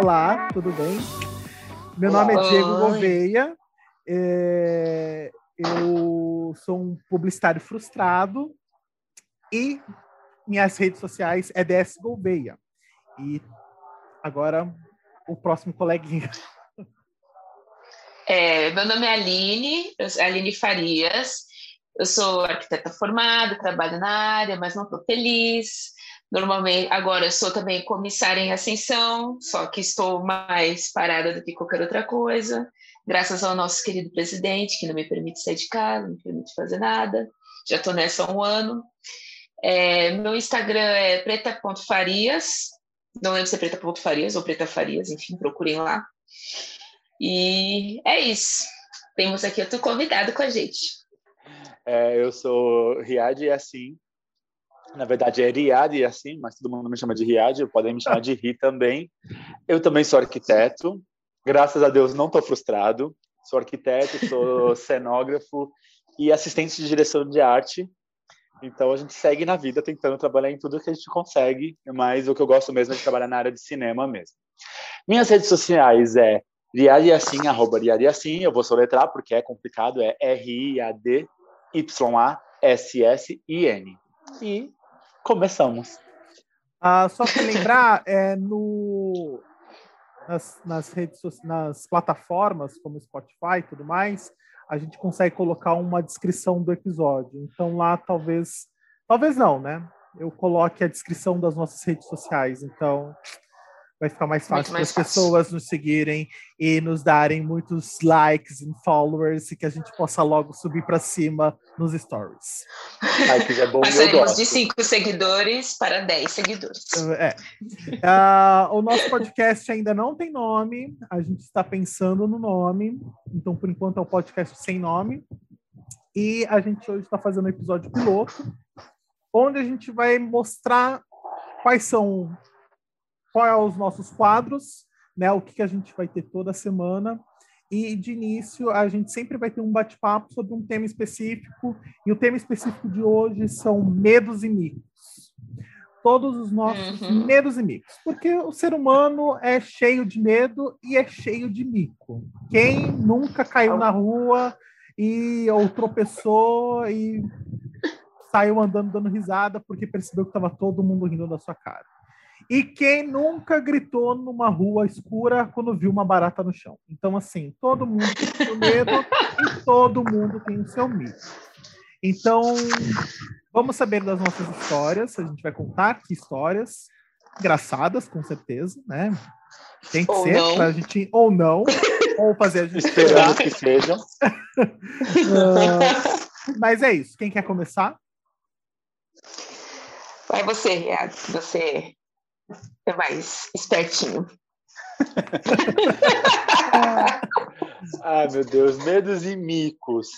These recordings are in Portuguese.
Olá, tudo bem? Meu nome é Diego Gouveia. É... Eu sou um publicitário frustrado e minhas redes sociais é DS Gouveia. E agora o próximo coleguinha. É, meu nome é Aline, Aline Farias. Eu sou arquiteta formada, trabalho na área, mas não estou feliz. Normalmente, agora eu sou também comissária em ascensão, só que estou mais parada do que qualquer outra coisa, graças ao nosso querido presidente, que não me permite sair de casa, não me permite fazer nada. Já estou nessa há um ano. É, meu Instagram é preta.farias, não lembro se é preta.farias ou preta farias, enfim, procurem lá. E é isso. Temos aqui outro convidado com a gente. É, eu sou Riad Yassin. Na verdade é Riad Yassin, mas todo mundo me chama de Riad, podem me chamar de Ri também. Eu também sou arquiteto. Graças a Deus não estou frustrado. Sou arquiteto, sou cenógrafo e assistente de direção de arte. Então a gente segue na vida tentando trabalhar em tudo que a gente consegue, mas o que eu gosto mesmo é de trabalhar na área de cinema mesmo. Minhas redes sociais é Riad Yassin, arroba Riad Yassin, eu vou soletrar porque é complicado, é R-I-A-D Y-A-S-S-I-N. E começamos. Ah, só para lembrar, é, no, nas, nas redes nas plataformas como Spotify e tudo mais, a gente consegue colocar uma descrição do episódio. Então lá talvez, talvez não, né? Eu coloque a descrição das nossas redes sociais. Então vai ficar mais fácil para as pessoas nos seguirem e nos darem muitos likes e followers e que a gente possa logo subir para cima nos stories. Likes é bom, Passaremos de 5 seguidores para 10 seguidores. É. Uh, o nosso podcast ainda não tem nome, a gente está pensando no nome, então por enquanto é o um podcast sem nome. E a gente hoje está fazendo um episódio piloto, onde a gente vai mostrar quais são qual é os nossos quadros, né? O que, que a gente vai ter toda semana. E de início a gente sempre vai ter um bate-papo sobre um tema específico. E o tema específico de hoje são medos e micos. Todos os nossos uhum. medos e micos. Porque o ser humano é cheio de medo e é cheio de mico. Quem nunca caiu na rua e ou tropeçou e saiu andando dando risada porque percebeu que estava todo mundo rindo da sua cara. E quem nunca gritou numa rua escura quando viu uma barata no chão? Então, assim, todo mundo tem o seu medo e todo mundo tem o seu medo. Então, vamos saber das nossas histórias. A gente vai contar que histórias engraçadas, com certeza, né? Tem que ou ser para a gente ou não, ou fazer a gente esperando que sejam. uh, mas é isso. Quem quer começar? Vai você, você é mais espertinho. Ai, meu Deus, medos e micos.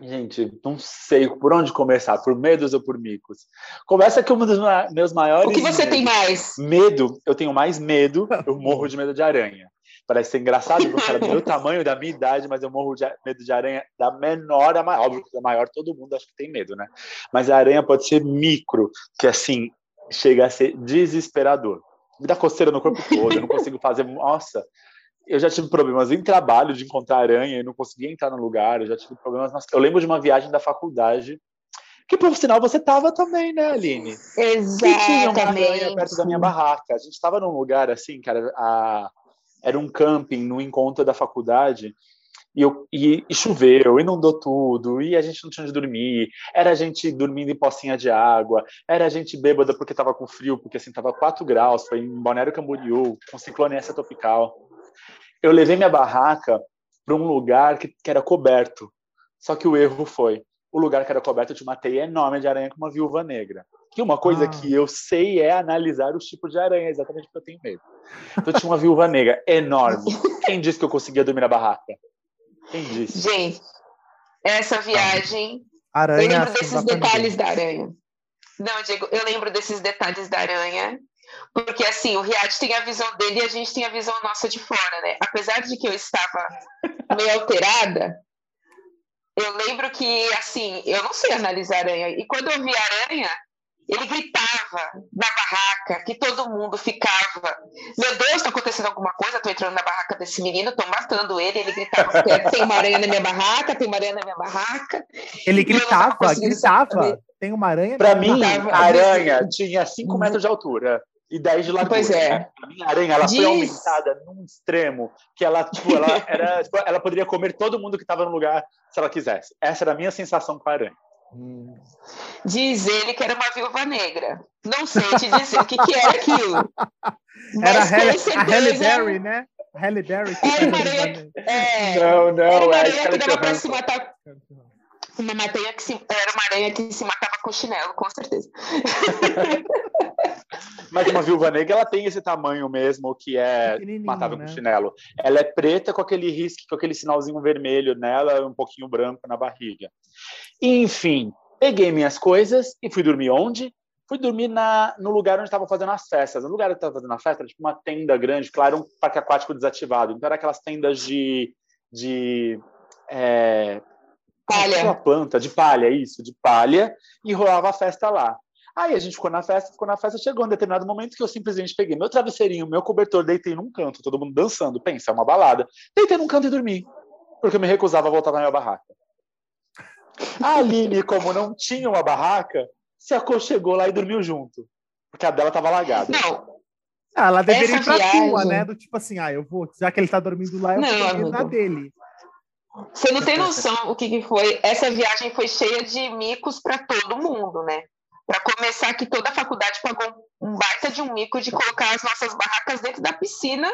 Gente, não sei por onde começar, por medos ou por micos. Começa que um dos meus maiores. O que você medos. tem mais? Medo, eu tenho mais medo, eu morro de medo de aranha. Parece ser engraçado, porque cara do meu tamanho, da minha idade, mas eu morro de medo de aranha da menor a maior. Óbvio que da maior todo mundo acho que tem medo, né? Mas a aranha pode ser micro, que assim, chega a ser desesperador. Me dá coceira no corpo todo, eu não consigo fazer. Nossa, eu já tive problemas em trabalho de encontrar aranha e não conseguia entrar no lugar. Eu já tive problemas. Eu lembro de uma viagem da faculdade que por sinal você estava também, né, Aline? Exatamente. Tinha uma aranha perto da minha barraca. A gente estava num lugar assim, cara, a... era um camping no encontro da faculdade e, eu, e, e, choveu, inundou tudo, e a gente não tinha onde dormir, era a gente dormindo em pocinha de água, era a gente bêbada porque estava com frio, porque assim, estava 4 graus, foi em Balneário Camboriú, com ciclone essa tropical. Eu levei minha barraca para um lugar que, que era coberto, só que o erro foi, o lugar que era coberto tinha uma teia enorme de aranha com uma viúva negra. Que uma coisa ah. que eu sei é analisar os tipos de aranha, exatamente porque eu tenho medo. Então tinha uma viúva negra enorme. Quem disse que eu conseguia dormir na barraca? Disse? Gente, essa viagem. Aranha, eu lembro desses detalhes da aranha. Não, Diego, eu lembro desses detalhes da aranha, porque assim, o Riad tem a visão dele e a gente tem a visão nossa de fora, né? Apesar de que eu estava meio alterada, eu lembro que, assim, eu não sei analisar aranha. E quando eu vi aranha, ele gritava na barraca, que todo mundo ficava. Meu Deus, está acontecendo alguma coisa? Estou entrando na barraca desse menino, estou matando ele. Ele gritava: tem uma aranha na minha barraca, tem uma aranha na minha barraca. Ele gritava, gritava. Tem uma aranha. Para mim, a aranha tinha 5 uhum. metros de altura e 10 de largura. Pois é. A minha aranha ela Diz... foi aumentada num extremo que ela, tipo, ela, era, tipo, ela poderia comer todo mundo que estava no lugar se ela quisesse. Essa era a minha sensação com a aranha. Diz ele que era uma viúva negra. Não sei te dizer o que, que era aquilo. Era a Halle, Berry, né? Halle Berry. Era é, não, não. Era uma aranha que dava para se matar. Uma aranha que se, era uma aranha que se matava com chinelo, com certeza. Mas uma viúva negra, ela tem esse tamanho mesmo, que é matável né? com chinelo. Ela é preta com aquele risco, com aquele sinalzinho vermelho nela, um pouquinho branco na barriga. Enfim, peguei minhas coisas e fui dormir onde? Fui dormir na, no lugar onde estavam fazendo as festas. No lugar onde estavam fazendo a festa era tipo uma tenda grande, claro, um parque aquático desativado. Então era aquelas tendas de. de é, palha. Uma planta, de palha, isso, de palha, e rolava a festa lá. Aí a gente ficou na festa, ficou na festa, chegou um determinado momento que eu simplesmente peguei meu travesseirinho, meu cobertor, deitei num canto, todo mundo dançando, pensa, é uma balada. Deitei num canto e dormi, porque eu me recusava a voltar na minha barraca. A Aline, como não tinha uma barraca, se aconchegou lá e dormiu junto, porque a dela estava alagada. Não. Ah, ela deveria Essa ir pra viagem... tua, né? Do tipo assim, ah, eu vou, já que ele tá dormindo lá, eu não, vou na dele. Você não tem noção o que, que foi. Essa viagem foi cheia de micos para todo mundo, né? Para começar, que toda a faculdade pagou um baita de um mico de colocar as nossas barracas dentro da piscina,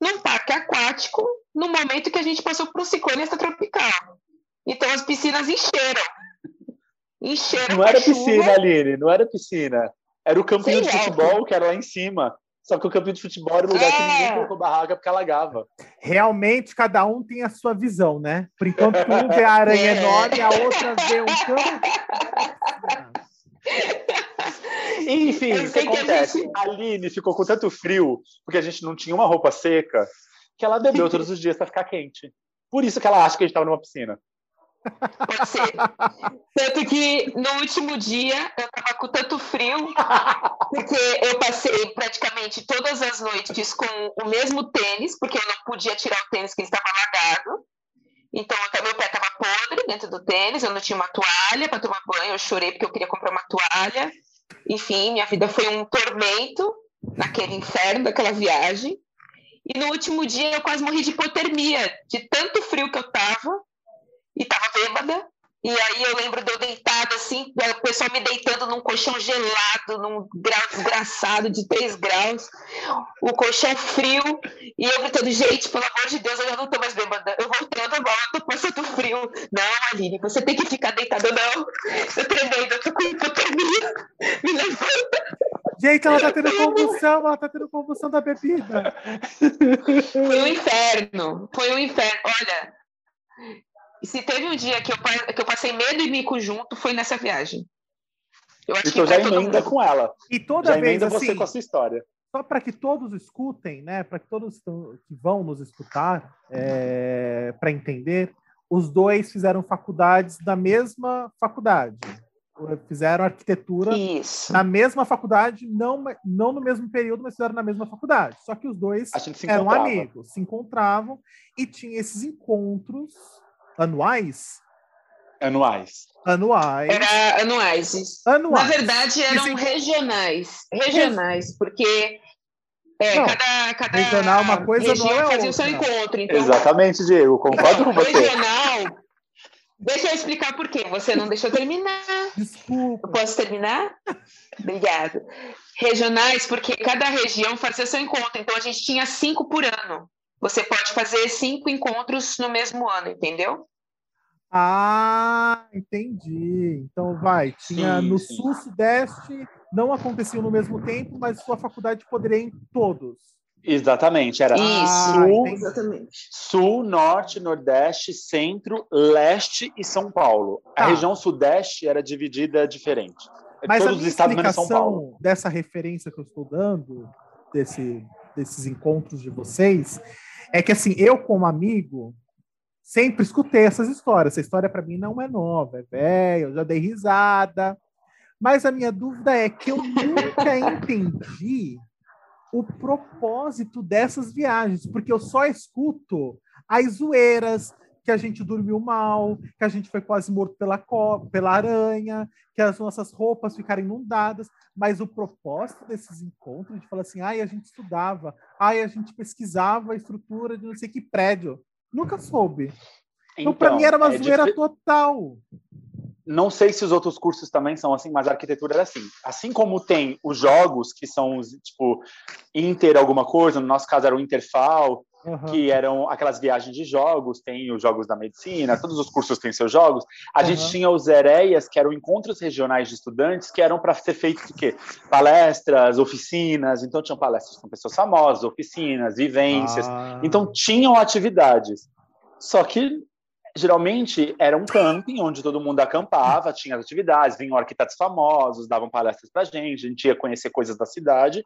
num parque aquático, no momento que a gente passou por um ciclone tropical. Então as piscinas encheram. Encheram. Não era chuva. piscina, Aline, não era piscina. Era o campinho Sei de futebol que era lá em cima. Só que o campinho de futebol era um lugar é. que ninguém colocou barraca porque alagava. Realmente, cada um tem a sua visão, né? Por enquanto, um vê a aranha é. enorme, a outra vê um campo. Enfim, o que acontece? A, gente... a Aline ficou com tanto frio, porque a gente não tinha uma roupa seca, que ela bebeu todos os dias para ficar quente. Por isso que ela acha que a gente estava numa piscina. Pode ser. Tanto que no último dia eu tava com tanto frio, porque eu passei praticamente todas as noites com o mesmo tênis, porque eu não podia tirar o tênis que estava alagado. Então, até meu pé estava podre dentro do tênis, eu não tinha uma toalha para tomar banho, eu chorei porque eu queria comprar uma toalha. Enfim, minha vida foi um tormento naquele inferno daquela viagem. E no último dia eu quase morri de hipotermia, de tanto frio que eu tava, e tava bêbada, e aí eu lembro de eu deitada assim, o pessoal me deitando num colchão gelado, num grau desgraçado de 3 graus, o colchão frio, e eu gritando, gente, pelo amor de Deus, eu já não tô mais bêbada, eu voltando agora, eu tô passando frio. Não, Aline, você tem que ficar deitada, não. Eu tremendo, eu tô com hipotermia, me levanta. Gente, ela tá tendo convulsão, ela tá tendo convulsão da bebida. Foi um inferno, foi um inferno. Olha, e se teve um dia que eu, que eu passei medo e mico junto, foi nessa viagem. Eu acho então que já emenda com ela. E toda já vez assim, você com a sua história. Só para que todos escutem, né? Para que todos que vão nos escutar, é, para entender, os dois fizeram faculdades da mesma faculdade. Fizeram arquitetura Isso. na mesma faculdade, não, não no mesmo período, mas fizeram na mesma faculdade. Só que os dois eram amigos, se encontravam e tinham esses encontros anuais? Anuais. Anuais. Era anuais. anuais. Na verdade, eram regionais. Regionais, porque é, não, cada, cada regional uma coisa não é fazia o seu encontro. Então, Exatamente, Diego. Concordo com você. Regional. Deixa eu explicar por quê. Você não deixou terminar. Desculpa. Eu posso terminar? Obrigada. Regionais, porque cada região fazia seu encontro. Então a gente tinha cinco por ano. Você pode fazer cinco encontros no mesmo ano, entendeu? Ah, entendi. Então vai, tinha sim, no sim. sul, sudeste, não aconteciam no mesmo tempo, mas sua faculdade poderia ir em todos. Exatamente, era Isso, sul, exatamente. sul, norte, nordeste, centro, leste e São Paulo. A tá. região sudeste era dividida diferente. Mas Todos a minha os estados menos São Paulo. dessa referência que eu estou dando, desse, desses encontros de vocês, é que assim, eu como amigo, sempre escutei essas histórias. Essa história para mim não é nova, é velha, eu já dei risada. Mas a minha dúvida é que eu nunca entendi o propósito dessas viagens, porque eu só escuto as zoeiras, que a gente dormiu mal, que a gente foi quase morto pela, pela aranha, que as nossas roupas ficaram inundadas, mas o propósito desses encontros de falar assim, ai, a gente estudava, ai, a gente pesquisava a estrutura de não sei que prédio, nunca soube. Então, então para mim era uma é zoeira total. Não sei se os outros cursos também são assim, mas a arquitetura é assim. Assim como tem os jogos, que são os, tipo, Inter alguma coisa, no nosso caso era o Interfal, uhum. que eram aquelas viagens de jogos, tem os jogos da medicina, todos os cursos têm seus jogos. A uhum. gente tinha os EREIAS, que eram encontros regionais de estudantes, que eram para ser feitos o quê? Palestras, oficinas, então tinham palestras com pessoas famosas, oficinas, vivências. Ah. Então tinham atividades. Só que geralmente era um camping onde todo mundo acampava, tinha atividades, vinham arquitetos famosos, davam palestras para gente, a gente ia conhecer coisas da cidade.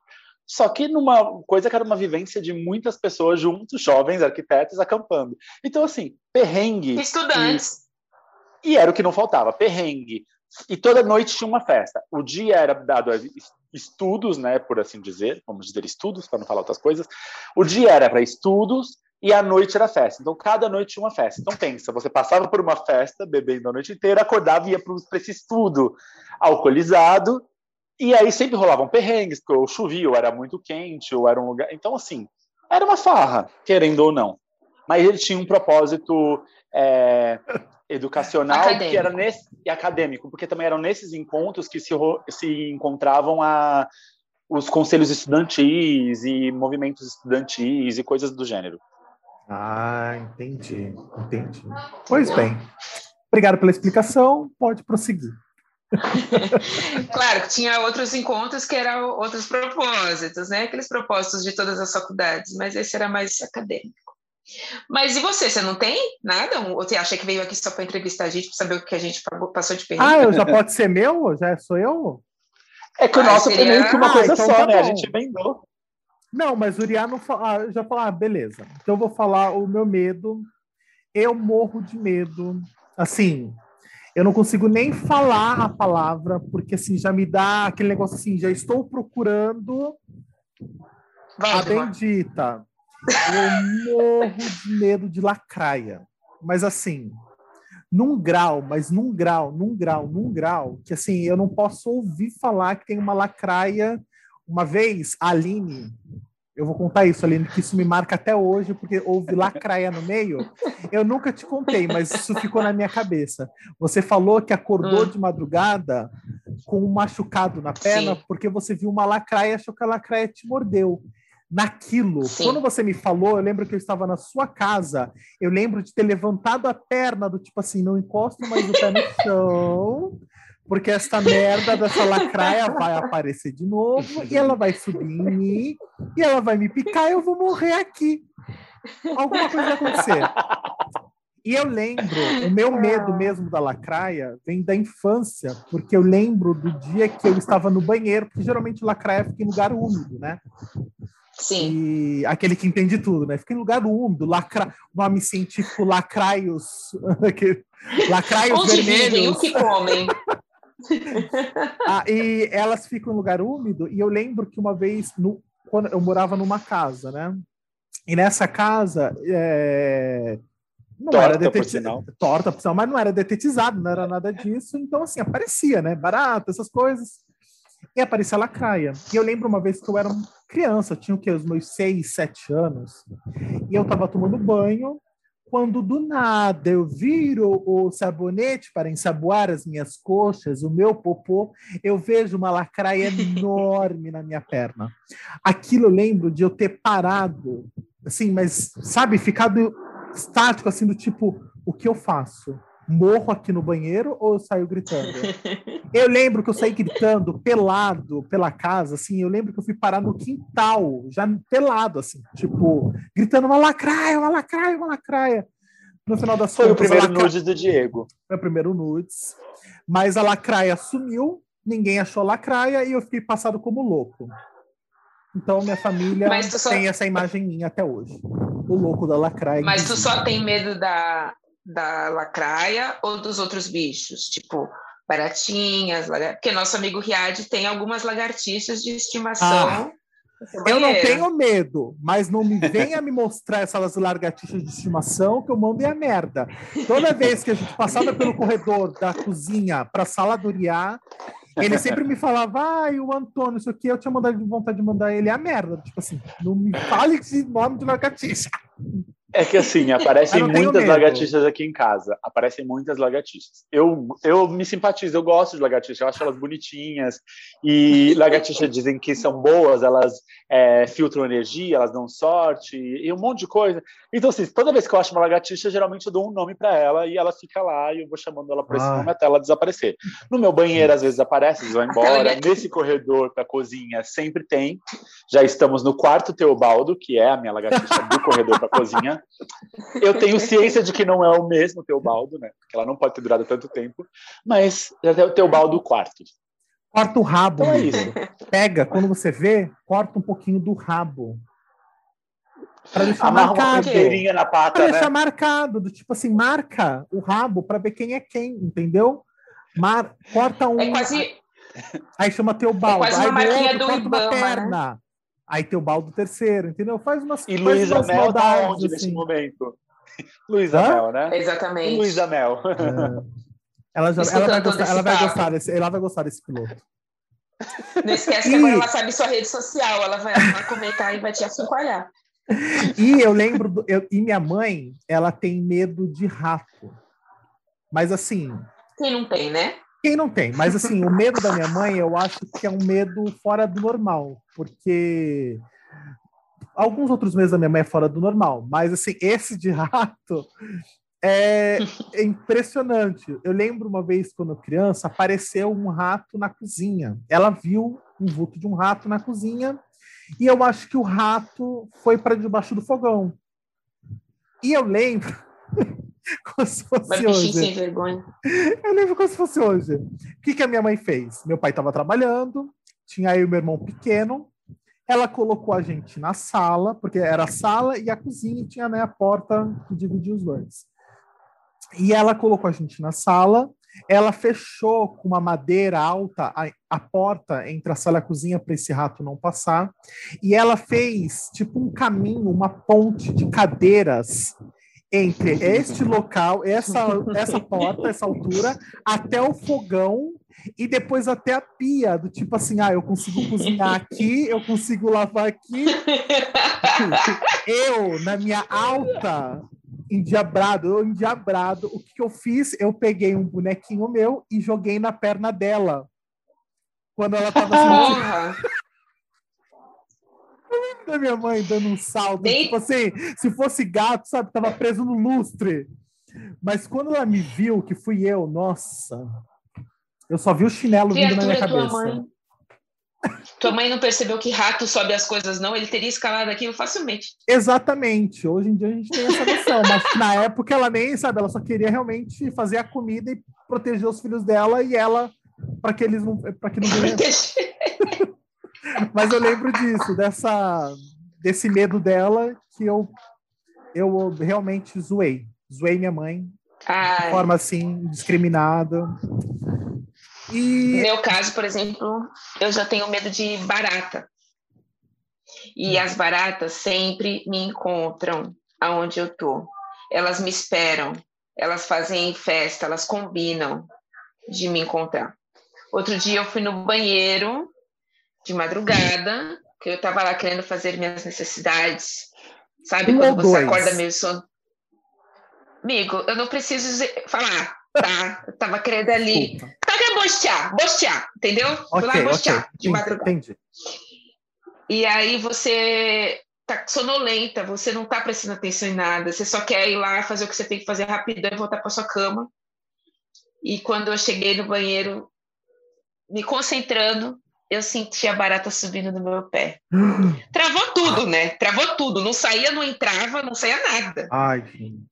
Só que numa coisa que era uma vivência de muitas pessoas juntos, jovens arquitetos acampando. Então assim, perrengue. Estudantes. E, e era o que não faltava, perrengue. E toda noite tinha uma festa. O dia era dado a estudos, né, por assim dizer, vamos dizer estudos para não falar outras coisas. O dia era para estudos e a noite era festa. Então, cada noite tinha uma festa. Então, pensa, você passava por uma festa, bebendo a noite inteira, acordava e ia para esse estudo alcoolizado, e aí sempre rolavam perrengues, porque ou chovia, ou era muito quente, ou era um lugar... Então, assim, era uma farra, querendo ou não. Mas ele tinha um propósito é, educacional acadêmico. que era nesse, e acadêmico, porque também eram nesses encontros que se, se encontravam a, os conselhos estudantis e movimentos estudantis e coisas do gênero. Ah, entendi, entendi. Pois bem. Obrigado pela explicação. Pode prosseguir. claro, tinha outros encontros que eram outros propósitos, né? Aqueles propósitos de todas as faculdades, mas esse era mais acadêmico. Mas e você, você não tem nada? Ou você acha que veio aqui só para entrevistar a gente, para saber o que a gente passou de pergunta? Ah, eu já pode ser meu? Já sou eu? É que o ah, nosso seria... foi meio que uma ah, coisa então só, tá né? Bom. A gente emendou. Não, mas o Uriah não ah, já falou, ah, beleza. Então eu vou falar o meu medo. Eu morro de medo. Assim, eu não consigo nem falar a palavra, porque assim, já me dá aquele negócio assim, já estou procurando Vai, a bendita. Eu morro de medo de lacraia. Mas assim, num grau, mas num grau, num grau, num grau, que assim, eu não posso ouvir falar que tem uma lacraia uma vez, a Aline, eu vou contar isso, Aline, que isso me marca até hoje, porque houve lacraia no meio. Eu nunca te contei, mas isso ficou na minha cabeça. Você falou que acordou hum. de madrugada com um machucado na perna, Sim. porque você viu uma lacraia e achou que a lacraia te mordeu. Naquilo, Sim. quando você me falou, eu lembro que eu estava na sua casa, eu lembro de ter levantado a perna, do tipo assim, não encosto mais o pé no chão, porque esta merda dessa lacraia vai aparecer de novo e ela vai subir em mim e ela vai me picar e eu vou morrer aqui. Alguma coisa vai acontecer. E eu lembro, o meu medo mesmo da lacraia vem da infância, porque eu lembro do dia que eu estava no banheiro, porque geralmente lacraia fica em lugar úmido, né? Sim. E aquele que entende tudo, né? Fica em lugar úmido, lacra... nome científico lacraios, lacraios Onde vermelhos. Vivem, o que comem? ah, e elas ficam em lugar úmido, e eu lembro que uma vez, no, quando eu morava numa casa, né? E nessa casa, é, não torta, era detetizado, torta, por sinal, mas não era detetizado, não era nada disso, então assim, aparecia, né? Barato, essas coisas. E aparecia a lacraia. E eu lembro uma vez que eu era criança, eu tinha o quê? Os meus seis, sete anos, e eu tava tomando banho, quando do nada eu viro o sabonete para ensaboar as minhas coxas, o meu popô, eu vejo uma lacraia enorme na minha perna. Aquilo eu lembro de eu ter parado, assim, mas, sabe, ficado estático, assim, do tipo, o que eu faço? Morro aqui no banheiro ou eu saio gritando? Eu lembro que eu saí gritando pelado pela casa, assim. Eu lembro que eu fui parar no quintal, já pelado, assim, tipo, gritando uma lacraia, uma lacraia, uma lacraia. No final das Foi contas, o primeiro lacra... nudes do Diego. Foi o primeiro nudes. Mas a lacraia sumiu, ninguém achou a lacraia e eu fiquei passado como louco. Então, minha família só... tem essa imagem minha até hoje. O louco da lacraia. Mas tu só tem medo da, da lacraia ou dos outros bichos? Tipo, baratinhas, porque nosso amigo Riad tem algumas lagartixas de estimação. Ah, eu não tenho medo, mas não me venha me mostrar essas lagartixas de estimação que eu mando é a merda. Toda vez que a gente passava pelo corredor da cozinha para a sala do Riá, ele sempre me falava, ai, o Antônio, isso aqui, eu tinha mandado de vontade de mandar ele a merda. Tipo assim, não me fale esse nome de lagartixa. É que assim, aparecem muitas lagartixas aqui em casa. Aparecem muitas lagartixas. Eu, eu me simpatizo, eu gosto de lagartixas, eu acho elas bonitinhas. E lagartixas dizem que são boas, elas é, filtram energia, elas dão sorte e um monte de coisa. Então, assim, toda vez que eu acho uma lagartixa, geralmente eu dou um nome para ela e ela fica lá e eu vou chamando ela por esse ah. nome até ela desaparecer. No meu banheiro, às vezes aparece, eles vão embora. Nesse corredor para cozinha, sempre tem. Já estamos no quarto Teobaldo, que é a minha lagartixa do corredor para cozinha. Eu tenho ciência de que não é o mesmo Teobaldo, né? Que ela não pode ter durado tanto tempo, mas já tem o Teobaldo quarto. Corta o rabo. Então é isso. Pega, quando você vê, corta um pouquinho do rabo. Para deixar Amarra marcado. Uma na pata, pra né? deixar marcado, do tipo assim, marca o rabo para ver quem é quem, entendeu? Mar... Corta um. É quase. Aí chama Teobaldo. É quase uma aí marquinha do corta Ibama, uma né? perna. Né? Aí Teobaldo terceiro, entendeu? Faz umas E Luísa Mel tá onde assim. nesse momento? Luísa Mel, né? Exatamente. Luísa Mel. É. Ela, já, ela, vai gostar, ela, vai gostar desse, ela vai gostar desse piloto. Não esquece que agora ela sabe sua rede social, ela vai, vai comentar e vai te acompanhar. E eu lembro, do, eu, e minha mãe, ela tem medo de rato. Mas assim. Quem não tem, né? Quem não tem, mas assim, o medo da minha mãe, eu acho que é um medo fora do normal, porque alguns outros medos da minha mãe é fora do normal, mas assim, esse de rato é, é impressionante. Eu lembro uma vez, quando criança, apareceu um rato na cozinha. Ela viu um vulto de um rato na cozinha e eu acho que o rato foi para debaixo do fogão. E eu lembro como se fosse hoje. sem vergonha. Eu lembro como se fosse hoje. O que, que a minha mãe fez? Meu pai estava trabalhando, tinha eu e meu irmão pequeno. Ela colocou a gente na sala, porque era a sala e a cozinha, e tinha né, a porta que dividia os dois. E ela colocou a gente na sala, ela fechou com uma madeira alta a, a porta entre a sala e a cozinha para esse rato não passar, e ela fez tipo um caminho, uma ponte de cadeiras entre este local, essa, essa porta, essa altura, até o fogão e depois até a pia, do tipo assim, ah, eu consigo cozinhar aqui, eu consigo lavar aqui. eu, na minha alta endiabrado, eu endiabrado. O que, que, eu fiz? Eu peguei um bonequinho meu e joguei na perna dela. Quando ela tava assim. Da minha mãe dando um salto. Bem... Tipo assim, se fosse gato, sabe, tava preso no lustre. Mas quando ela me viu, que fui eu, nossa, eu só vi o chinelo vindo na minha cabeça. Tua mãe não percebeu que rato sobe as coisas, não? Ele teria escalado aquilo facilmente. Exatamente. Hoje em dia a gente tem essa noção, mas na época ela nem sabe, ela só queria realmente fazer a comida e proteger os filhos dela e ela para que eles não para que não Mas eu lembro disso, dessa desse medo dela que eu eu realmente zoei, zoei minha mãe Ai. de forma assim discriminada. E... No meu caso, por exemplo, eu já tenho medo de barata. E hum. as baratas sempre me encontram aonde eu tô. Elas me esperam, elas fazem festa, elas combinam de me encontrar. Outro dia eu fui no banheiro de madrugada, que eu estava lá querendo fazer minhas necessidades. Sabe um quando você dois. acorda meio sono? Amigo, eu não preciso falar, tá? Eu tava querendo ali. Desculpa é bostear, bostear, entendeu? Okay, lá bostear okay. de madrugada. Entendi. E aí você tá sonolenta, você não tá prestando atenção em nada, você só quer ir lá fazer o que você tem que fazer rapidão e voltar para sua cama. E quando eu cheguei no banheiro, me concentrando, eu senti a barata subindo no meu pé. Travou tudo, né? Travou tudo. Não saía, não entrava, não saía nada. Ai, gente.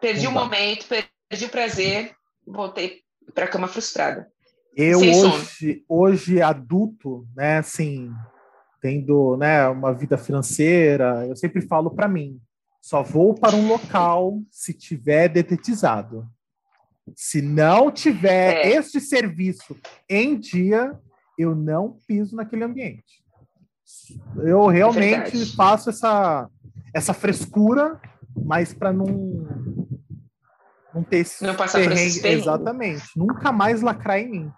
Perdi o um momento, perdi o prazer, voltei para a cama frustrada. Eu hoje, hoje adulto, né, assim, tendo, né, uma vida financeira, eu sempre falo para mim, só vou para um local se tiver detetizado. Se não tiver é. este serviço em dia, eu não piso naquele ambiente. Eu realmente é faço essa, essa frescura, mas para não não ter esse não passar. Por Exatamente. Nunca mais lacrar em mim.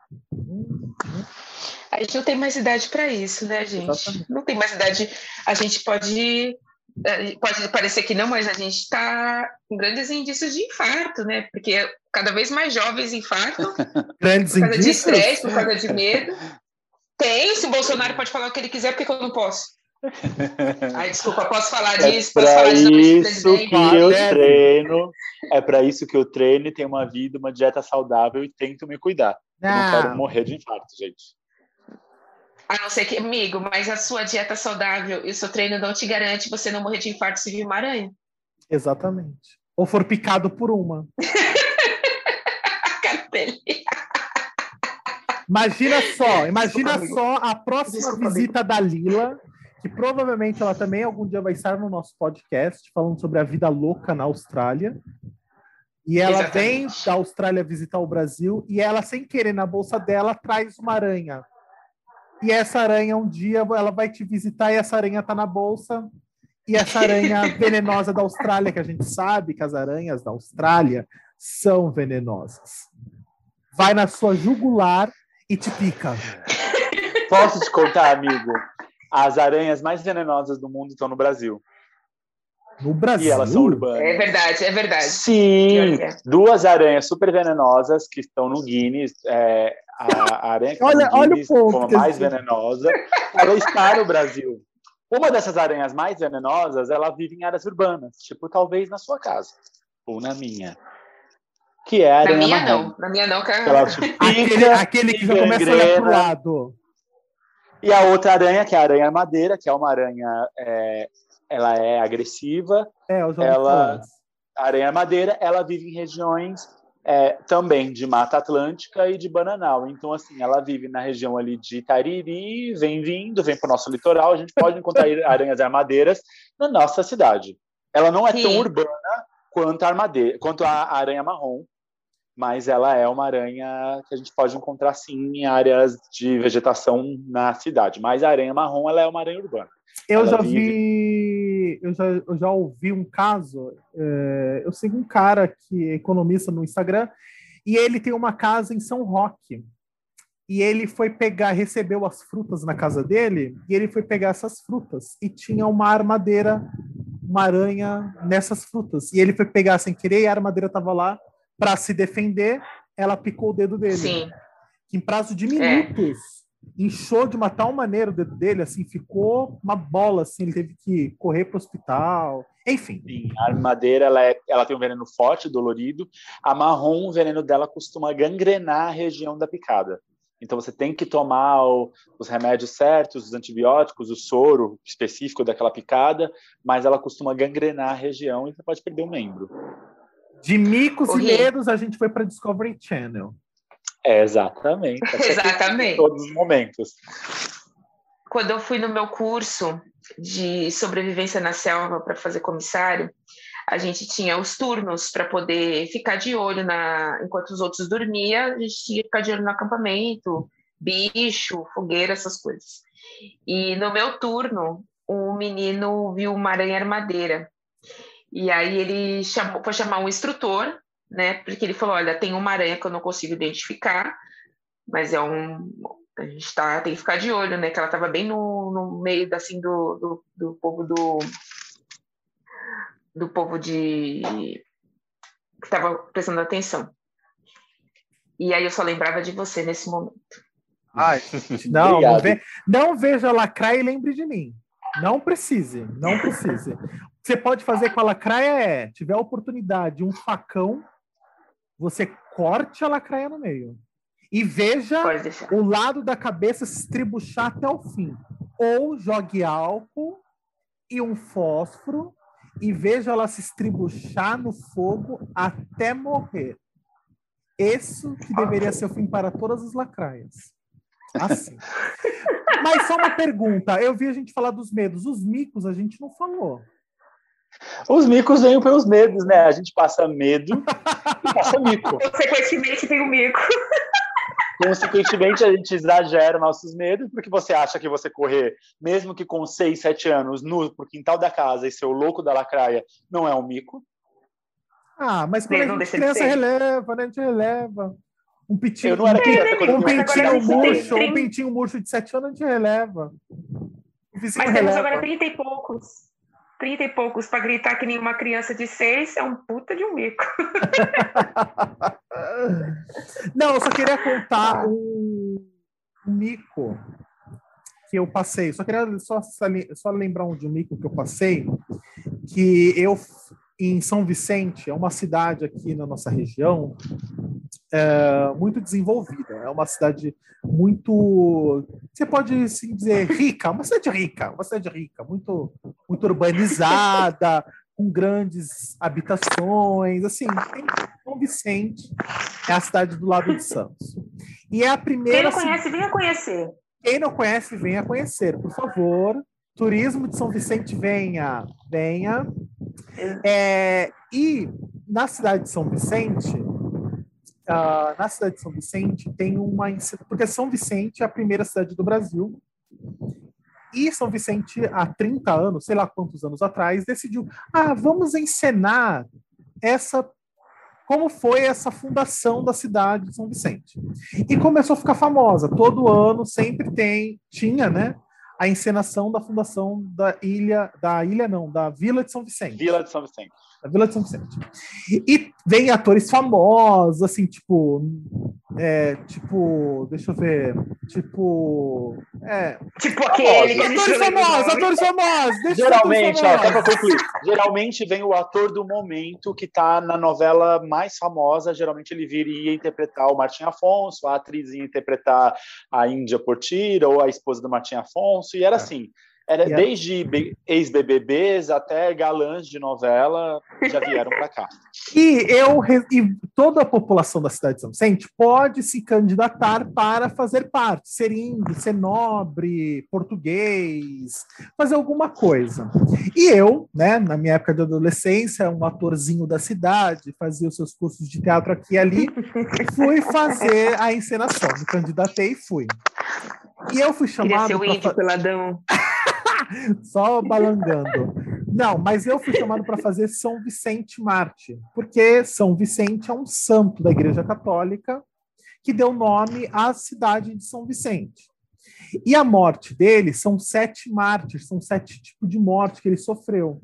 A gente não tem mais idade para isso, né, gente? Exatamente. Não tem mais idade. A gente pode é, pode parecer que não, mas a gente está com grandes indícios de infarto, né? Porque cada vez mais jovens infartam grandes por causa indícios? de estresse, por causa de medo. Tem, se o Bolsonaro pode falar o que ele quiser, porque eu não posso. Ai, desculpa, posso falar é disso? Posso falar isso que eu treino. É para isso que eu treino e tenho uma vida, uma dieta saudável e tento me cuidar. Não. Eu não quero morrer de infarto, gente. A não ser que, amigo, mas a sua dieta saudável e o seu treino não te garante você não morrer de infarto se vir uma aranha. Exatamente. Ou for picado por uma. imagina só, imagina Desculpa, só a próxima Desculpa, visita amigo. da Lila, que provavelmente ela também algum dia vai estar no nosso podcast, falando sobre a vida louca na Austrália. E ela Exatamente. vem da Austrália visitar o Brasil e ela, sem querer, na bolsa dela, traz uma aranha. E essa aranha, um dia, ela vai te visitar e essa aranha tá na bolsa. E essa aranha venenosa da Austrália, que a gente sabe que as aranhas da Austrália são venenosas. Vai na sua jugular e te pica. Posso te contar, amigo? As aranhas mais venenosas do mundo estão no Brasil. No Brasil? E elas são urbanas. É verdade, é verdade. Sim, duas aranhas super venenosas que estão no Guinness. É, a, aranha que olha, olha o ponto, como a mais venenosa, ela está no Brasil. Uma dessas aranhas mais venenosas, ela vive em áreas urbanas, tipo talvez na sua casa ou na minha. Que é a Na minha não, na minha não, cara. Ela aquele, aquele que já começa a olhar pro lado. E a outra aranha, que é a aranha madeira, que é uma aranha, é, ela é agressiva. É, já ela, a aranha madeira, ela vive em regiões é, também de Mata Atlântica e de Bananal. Então, assim, ela vive na região ali de Itariri, vem vindo, vem para o nosso litoral, a gente pode encontrar aranhas armadeiras na nossa cidade. Ela não é Sim. tão urbana quanto a, armadeira, quanto a aranha marrom, mas ela é uma aranha que a gente pode encontrar, sim, em áreas de vegetação na cidade. Mas a aranha marrom, ela é uma aranha urbana. Eu ela já vive... vi, eu já, eu já ouvi um caso. É, eu sigo um cara que é economista no Instagram e ele tem uma casa em São Roque. E ele foi pegar, recebeu as frutas na casa dele e ele foi pegar essas frutas e tinha uma armadeira, uma aranha nessas frutas. E ele foi pegar sem querer e a armadeira estava lá para se defender. Ela picou o dedo dele. Sim. Em prazo de minutos. É inchou de uma tal maneira o dedo dele, assim, ficou uma bola, assim, ele teve que correr para o hospital, enfim. Sim, a armadeira, ela, é, ela tem um veneno forte, dolorido, a marrom, o veneno dela costuma gangrenar a região da picada. Então você tem que tomar o, os remédios certos, os antibióticos, o soro específico daquela picada, mas ela costuma gangrenar a região e você pode perder um membro. De micos e medos, a gente foi para Discovery Channel. É, exatamente. exatamente. Em todos os momentos. Quando eu fui no meu curso de sobrevivência na selva para fazer comissário, a gente tinha os turnos para poder ficar de olho na enquanto os outros dormiam, a gente tinha que ficar de olho no acampamento, bicho, fogueira, essas coisas. E no meu turno, um menino viu uma aranha armadeira. E aí ele chamou, foi chamar um instrutor né? Porque ele falou, olha, tem uma aranha que eu não consigo identificar, mas é um a gente tá, tem que ficar de olho, né? Que ela estava bem no, no meio assim do, do, do povo do do povo de que estava prestando atenção. E aí eu só lembrava de você nesse momento. Ai, não, não, ve, não veja lacraia e lembre de mim. Não precise, não precise. Você pode fazer com a lacraia é, tiver a oportunidade, um facão você corte a lacraia no meio. E veja o lado da cabeça se estribuchar até o fim. Ou jogue álcool e um fósforo e veja ela se estribuchar no fogo até morrer. Isso que deveria ser o fim para todas as lacraias. Assim. Mas só uma pergunta. Eu vi a gente falar dos medos. Os micos a gente não falou. Os micos vêm pelos medos, né? A gente passa medo e passa mico. Consequentemente, tem o mico. Consequentemente, a gente exagera nossos medos, porque você acha que você correr, mesmo que com 6, 7 anos, nu pro quintal da casa e ser o louco da lacraia, não é um mico. Ah, mas quando a gente criança releva, né? A gente releva. Um pitinho, eu não era criança, um, um pintinho murcho, um pintinho murcho de 7 anos a gente releva. Mas temos releva. agora 30 e poucos. 30 e poucos para gritar que nenhuma criança de 6 é um puta de um mico. Não, eu só queria contar um, um mico que eu passei. Só queria só, só lembrar um de um mico que eu passei, que eu em São Vicente, é uma cidade aqui na nossa região é, muito desenvolvida. É uma cidade muito, você pode dizer, rica, uma cidade rica, uma cidade rica, muito, muito urbanizada, com grandes habitações, assim, tem São Vicente, é a cidade do lado de Santos. E é a primeira. Quem não conhece, venha conhecer. Quem não conhece, venha conhecer, por favor. Turismo de São Vicente, venha, venha. É, e na cidade de São Vicente, uh, na cidade de São Vicente tem uma porque São Vicente é a primeira cidade do Brasil e São Vicente há 30 anos, sei lá quantos anos atrás, decidiu, ah, vamos encenar essa como foi essa fundação da cidade de São Vicente. E começou a ficar famosa. Todo ano sempre tem, tinha, né, a encenação da fundação da ilha, da ilha não, da Vila de São Vicente. Vila de São Vicente. Da Vila de São Vicente. E vem atores famosos, assim, tipo, é, tipo, deixa eu ver, tipo, é, tipo aquele atores famosos, atores famosos. Geralmente, ó, só para concluir, geralmente vem o ator do momento que está na novela mais famosa, geralmente ele viria interpretar o Martim Afonso, a atriz ia interpretar a Índia Portira ou a esposa do Martim Afonso, e era é. assim, era yeah. desde ex-BBBs até galãs de novela já vieram para cá. E eu e toda a população da cidade de São Vicente pode se candidatar para fazer parte, ser índio, ser nobre, português, fazer alguma coisa. E eu, né, na minha época de adolescência, um atorzinho da cidade, fazia os seus cursos de teatro aqui e ali, fui fazer a encenação, me candidatei e fui. E eu fui chamado. Queria ser o índio peladão. Só balangando. Não, mas eu fui chamado para fazer São Vicente Marte, porque São Vicente é um santo da Igreja Católica que deu nome à cidade de São Vicente. E a morte dele são sete mártires, são sete tipos de morte que ele sofreu.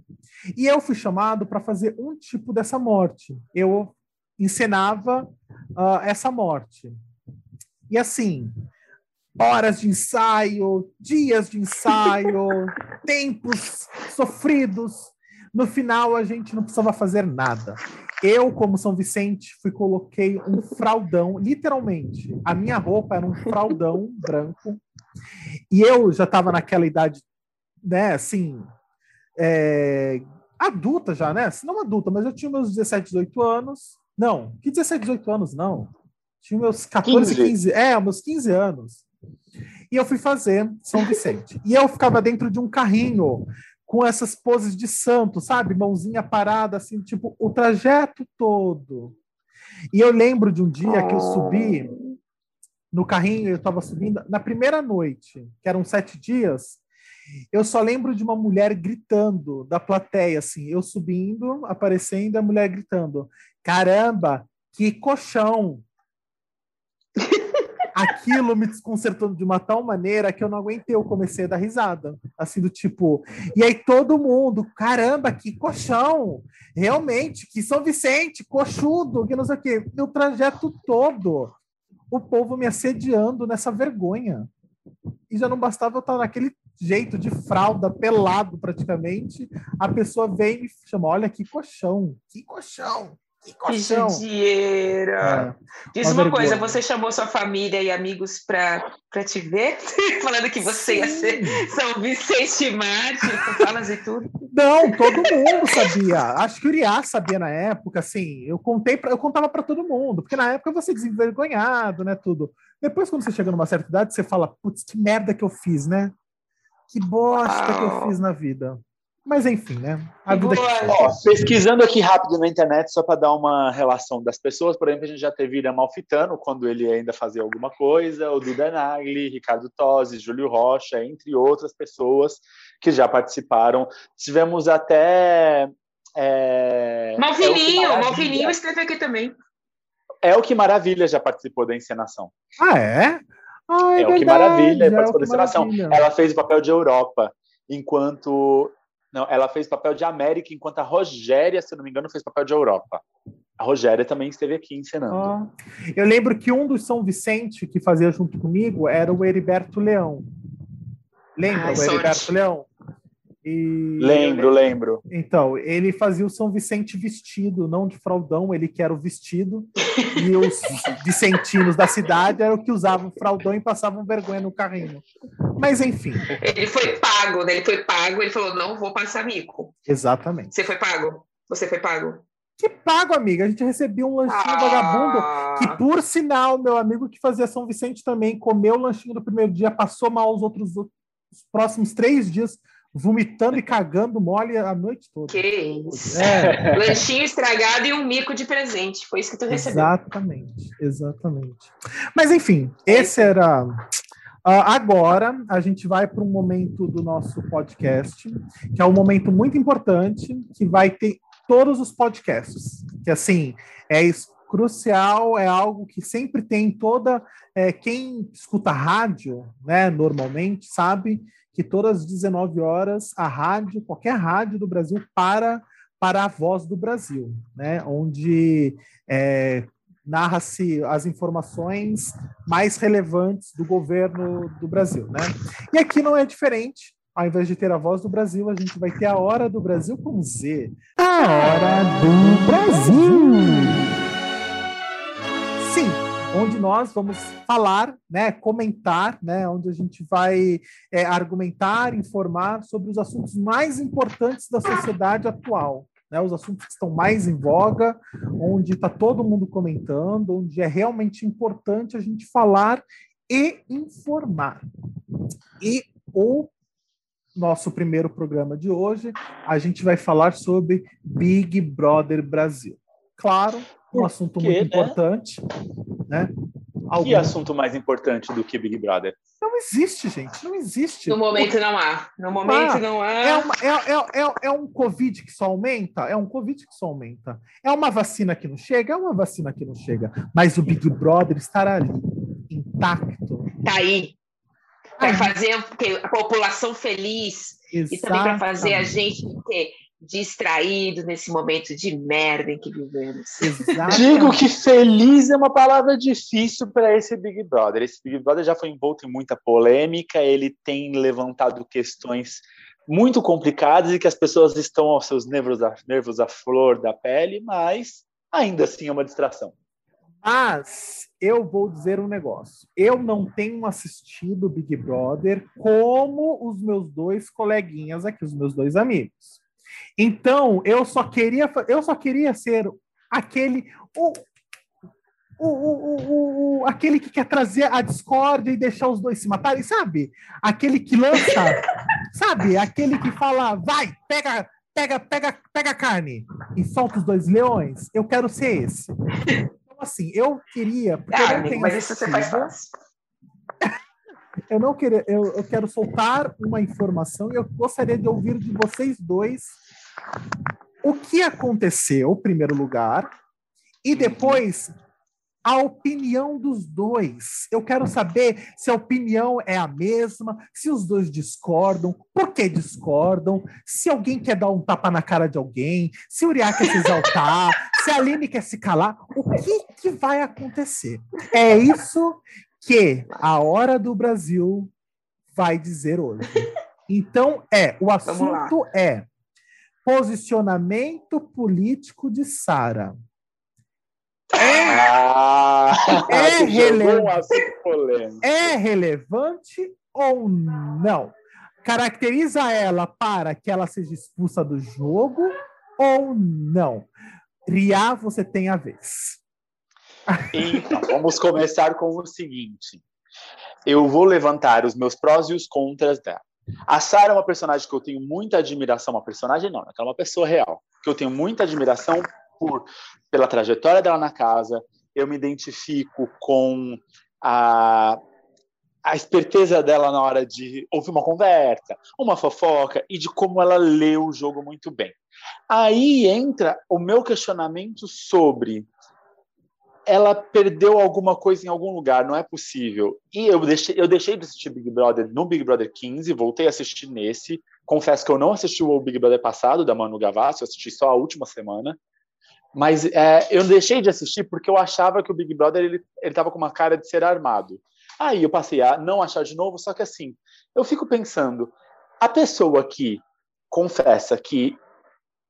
E eu fui chamado para fazer um tipo dessa morte. Eu encenava uh, essa morte. E assim, horas de ensaio, dias de ensaio, tempos sofridos. No final, a gente não precisava fazer nada. Eu, como São Vicente, fui coloquei um fraldão, literalmente. A minha roupa era um fraldão branco. E eu já estava naquela idade, né, assim, é, adulta já, né? Não adulta, mas eu tinha meus 17, 18 anos. Não, que 17, 18 anos, não. Tinha meus 14, 15. 15 é, meus 15 anos. E eu fui fazer São Vicente. E eu ficava dentro de um carrinho com essas poses de santo, sabe? Mãozinha parada, assim, tipo, o trajeto todo. E eu lembro de um dia que eu subi no carrinho, eu estava subindo, na primeira noite, que eram sete dias, eu só lembro de uma mulher gritando da plateia, assim, eu subindo, aparecendo, a mulher gritando: Caramba, que colchão! Aquilo me desconcertou de uma tal maneira que eu não aguentei, eu comecei a dar risada. Assim, do tipo. E aí todo mundo, caramba, que colchão! Realmente, que São Vicente, coxudo, que não sei o quê. E o trajeto todo, o povo me assediando nessa vergonha. E já não bastava eu estar naquele jeito de fralda, pelado praticamente. A pessoa vem e me chama: olha que colchão, que colchão. Que judieira! É, Diz uma, uma coisa, você chamou sua família e amigos para te ver? Falando que você Sim. ia ser São Vicente Mártir, falas e tudo? Não, todo mundo sabia. Acho que o Uriá sabia na época, assim, eu contei pra, eu contava para todo mundo, porque na época você desenvergonhado, né, tudo. Depois, quando você chega numa certa idade, você fala, putz, que merda que eu fiz, né? Que bosta oh. que eu fiz na vida. Mas enfim, né? A vida Ó, pesquisando aqui rápido na internet, só para dar uma relação das pessoas, por exemplo, a gente já teve Irã Malfitano, quando ele ainda fazia alguma coisa, o Duda Nagli, Ricardo Tosi, Júlio Rocha, entre outras pessoas que já participaram. Tivemos até. É, Malvininho, é Malvininho esteve aqui também. É o que Maravilha já participou da encenação. Ah, é? Ah, é, é o que Maravilha participou da encenação. Ela fez o papel de Europa, enquanto não, ela fez papel de América, enquanto a Rogéria, se não me engano, fez papel de Europa. A Rogéria também esteve aqui encenando. Ah, eu lembro que um dos São Vicente que fazia junto comigo era o Heriberto Leão. Lembra Ai, o Heriberto Leão? E... Lembro, lembro. Então, ele fazia o São Vicente vestido, não de fraldão, ele que era o vestido. e os vicentinos da cidade eram que usavam fraldão e passavam vergonha no carrinho. Mas, enfim. Ele foi pago, né? Ele foi pago, ele falou: não vou passar mico. Exatamente. Você foi pago? Você foi pago? Que pago, amiga. A gente recebia um lanchinho ah. vagabundo, que, por sinal, meu amigo que fazia São Vicente também comeu o lanchinho no primeiro dia, passou mal os outros os próximos três dias vomitando e cagando mole a noite toda. Que isso. É. Lanchinho estragado e um mico de presente. Foi isso que tu recebeu. Exatamente, exatamente. Mas enfim, esse era. Uh, agora a gente vai para um momento do nosso podcast, que é um momento muito importante, que vai ter todos os podcasts. Que assim, é crucial, é algo que sempre tem toda. É, quem escuta rádio, né, normalmente, sabe que todas as 19 horas a rádio, qualquer rádio do Brasil, para para a voz do Brasil, né? onde é, narra-se as informações mais relevantes do governo do Brasil. Né? E aqui não é diferente. Ao invés de ter a voz do Brasil, a gente vai ter a hora do Brasil com Z. A hora do Brasil! Onde nós vamos falar, né, comentar, né, onde a gente vai é, argumentar, informar sobre os assuntos mais importantes da sociedade atual. Né, os assuntos que estão mais em voga, onde está todo mundo comentando, onde é realmente importante a gente falar e informar. E o nosso primeiro programa de hoje, a gente vai falar sobre Big Brother Brasil. Claro, um assunto muito né? importante, né? Algum... Que assunto mais importante do que Big Brother? Não existe, gente. Não existe. No momento não há. No momento ah, não há. É, uma, é, é, é, é, um Covid que só aumenta? É um Covid que só aumenta. É uma vacina que não chega? É uma vacina que não chega. Mas o Big Brother estará ali, intacto. Tá aí. Para fazer a população feliz. Exatamente. E também para fazer a gente ter distraído nesse momento de merda em que vivemos. Exatamente. Digo que feliz é uma palavra difícil para esse Big Brother. Esse Big Brother já foi envolto em muita polêmica, ele tem levantado questões muito complicadas e que as pessoas estão aos seus nervos a, nervos à flor da pele, mas ainda assim é uma distração. Mas eu vou dizer um negócio. Eu não tenho assistido Big Brother como os meus dois coleguinhas aqui, os meus dois amigos. Então, eu só queria, eu só queria ser aquele. O, o, o, o, aquele que quer trazer a discórdia e deixar os dois se matarem, sabe? Aquele que lança, sabe? Aquele que fala, vai, pega, pega, pega, pega carne e solta os dois leões. Eu quero ser esse. Então, assim, eu queria. Ah, eu mas isso você faz fácil. eu não queria, eu, eu quero soltar uma informação e eu gostaria de ouvir de vocês dois o que aconteceu, em primeiro lugar, e uhum. depois a opinião dos dois. Eu quero saber se a opinião é a mesma, se os dois discordam, por que discordam, se alguém quer dar um tapa na cara de alguém, se o Uriah quer se exaltar, se a Aline quer se calar. O que, que vai acontecer? É isso que a hora do Brasil vai dizer hoje. Então, é, o assunto é posicionamento político de Sara. É, ah, é, rele... é relevante ou não? Caracteriza ela para que ela seja expulsa do jogo ou não? Ria, você tem a vez. Então, vamos começar com o seguinte. Eu vou levantar os meus prós e os contras dela. A Sarah é uma personagem que eu tenho muita admiração, uma personagem não, ela é uma pessoa real, que eu tenho muita admiração por pela trajetória dela na casa. Eu me identifico com a a esperteza dela na hora de ouvir uma conversa, uma fofoca e de como ela lê o jogo muito bem. Aí entra o meu questionamento sobre ela perdeu alguma coisa em algum lugar, não é possível. E eu deixei, eu deixei de assistir Big Brother no Big Brother 15, voltei a assistir nesse. Confesso que eu não assisti o Big Brother passado, da Manu Gavassi, eu assisti só a última semana. Mas é, eu deixei de assistir porque eu achava que o Big Brother ele estava com uma cara de ser armado. Aí eu passei a não achar de novo, só que assim, eu fico pensando, a pessoa que confessa que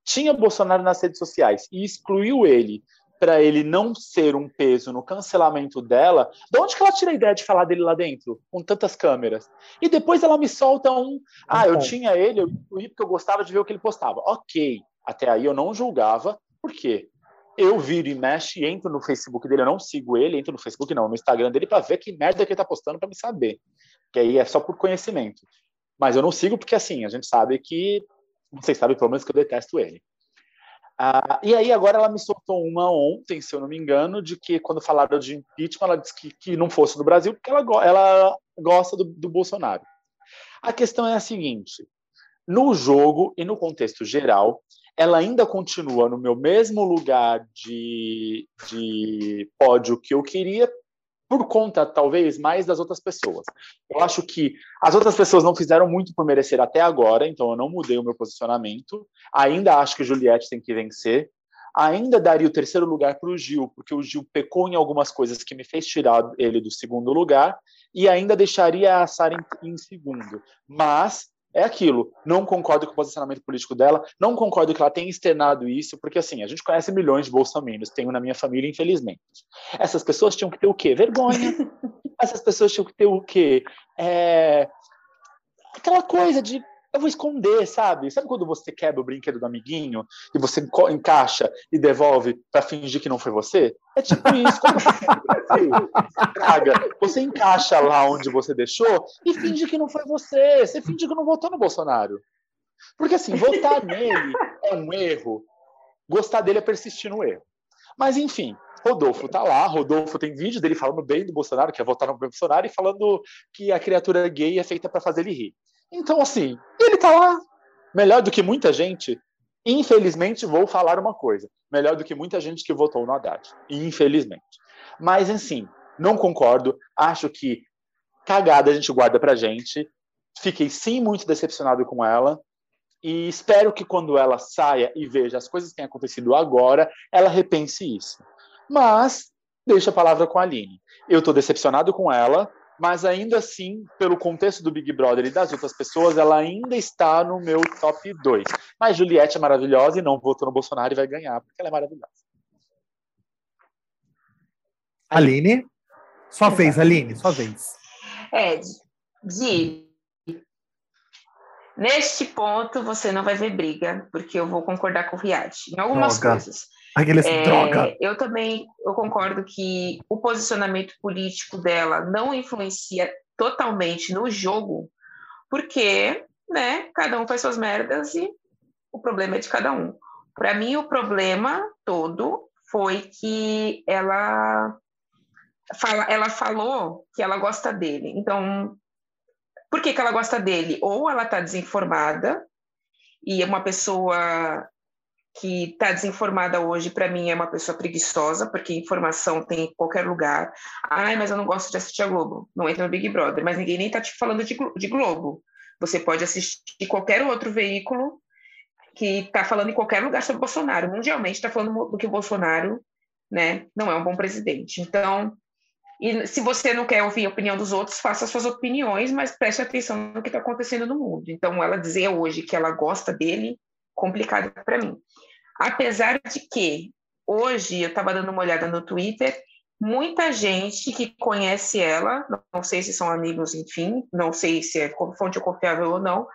tinha Bolsonaro nas redes sociais e excluiu ele para ele não ser um peso no cancelamento dela, de onde que ela tira a ideia de falar dele lá dentro, com tantas câmeras? E depois ela me solta um, ah, eu tinha ele, eu excluí porque eu gostava de ver o que ele postava. Ok, até aí eu não julgava, por quê? eu viro e mexo e entro no Facebook dele, eu não sigo ele, entro no Facebook, não, no Instagram dele para ver que merda que ele tá postando para me saber. Que aí é só por conhecimento. Mas eu não sigo porque, assim, a gente sabe que, vocês sabem pelo menos que eu detesto ele. Ah, e aí agora ela me soltou uma ontem, se eu não me engano, de que quando falaram de impeachment, ela disse que, que não fosse no Brasil porque ela, ela gosta do, do Bolsonaro. A questão é a seguinte, no jogo e no contexto geral, ela ainda continua no meu mesmo lugar de, de pódio que eu queria, por conta, talvez, mais das outras pessoas. Eu acho que as outras pessoas não fizeram muito por merecer até agora, então eu não mudei o meu posicionamento. Ainda acho que Juliette tem que vencer. Ainda daria o terceiro lugar para o Gil, porque o Gil pecou em algumas coisas que me fez tirar ele do segundo lugar, e ainda deixaria a Sara em, em segundo. Mas é aquilo. Não concordo com o posicionamento político dela, não concordo que ela tenha externado isso, porque assim, a gente conhece milhões de bolsominions, tenho na minha família, infelizmente. Essas pessoas tinham que ter o quê? Vergonha. Essas pessoas tinham que ter o quê? É... Aquela coisa de eu vou esconder, sabe? Sabe quando você quebra o brinquedo do amiguinho e você encaixa e devolve para fingir que não foi você? É tipo isso. Quando você traga, você encaixa lá onde você deixou e finge que não foi você. Você finge que não votou no Bolsonaro. Porque assim, votar nele é um erro. Gostar dele é persistir no erro. Mas enfim, Rodolfo tá lá, Rodolfo tem vídeo dele falando bem do Bolsonaro, que é votar no Bolsonaro, e falando que a criatura gay é feita para fazer ele rir. Então, assim, ele tá lá. Melhor do que muita gente. Infelizmente, vou falar uma coisa. Melhor do que muita gente que votou no Haddad. Infelizmente. Mas, assim, não concordo. Acho que cagada a gente guarda pra gente. Fiquei, sim, muito decepcionado com ela. E espero que quando ela saia e veja as coisas que têm acontecido agora, ela repense isso. Mas, deixa a palavra com a Aline. Eu tô decepcionado com ela, mas ainda assim, pelo contexto do Big Brother e das outras pessoas, ela ainda está no meu top 2. Mas Juliette é maravilhosa e não votou no Bolsonaro e vai ganhar, porque ela é maravilhosa. Aline? Sua vez, Aline, sua vez. É, Di, neste ponto você não vai ver briga, porque eu vou concordar com o Riad em algumas Droga. coisas. Aqueles é, droga. Eu também eu concordo que o posicionamento político dela não influencia totalmente no jogo, porque, né, cada um faz suas merdas e o problema é de cada um. Para mim, o problema todo foi que ela fala, ela falou que ela gosta dele. Então, por que, que ela gosta dele? Ou ela está desinformada e é uma pessoa que está desinformada hoje, para mim, é uma pessoa preguiçosa, porque informação tem em qualquer lugar. Ai, mas eu não gosto de assistir a Globo. Não entra no Big Brother. Mas ninguém nem está te falando de, Globo. Você pode assistir qualquer outro veículo que está falando em qualquer lugar sobre Bolsonaro. Mundialmente está falando do que o Bolsonaro né, não é um bom presidente. Então, e se você não quer ouvir a opinião dos outros, faça suas opiniões, mas preste atenção no que está acontecendo no mundo. Então, ela dizer hoje que ela gosta dele, complicado para mim. Apesar de que hoje eu estava dando uma olhada no Twitter, muita gente que conhece ela, não sei se são amigos, enfim, não sei se é fonte confiável ou não,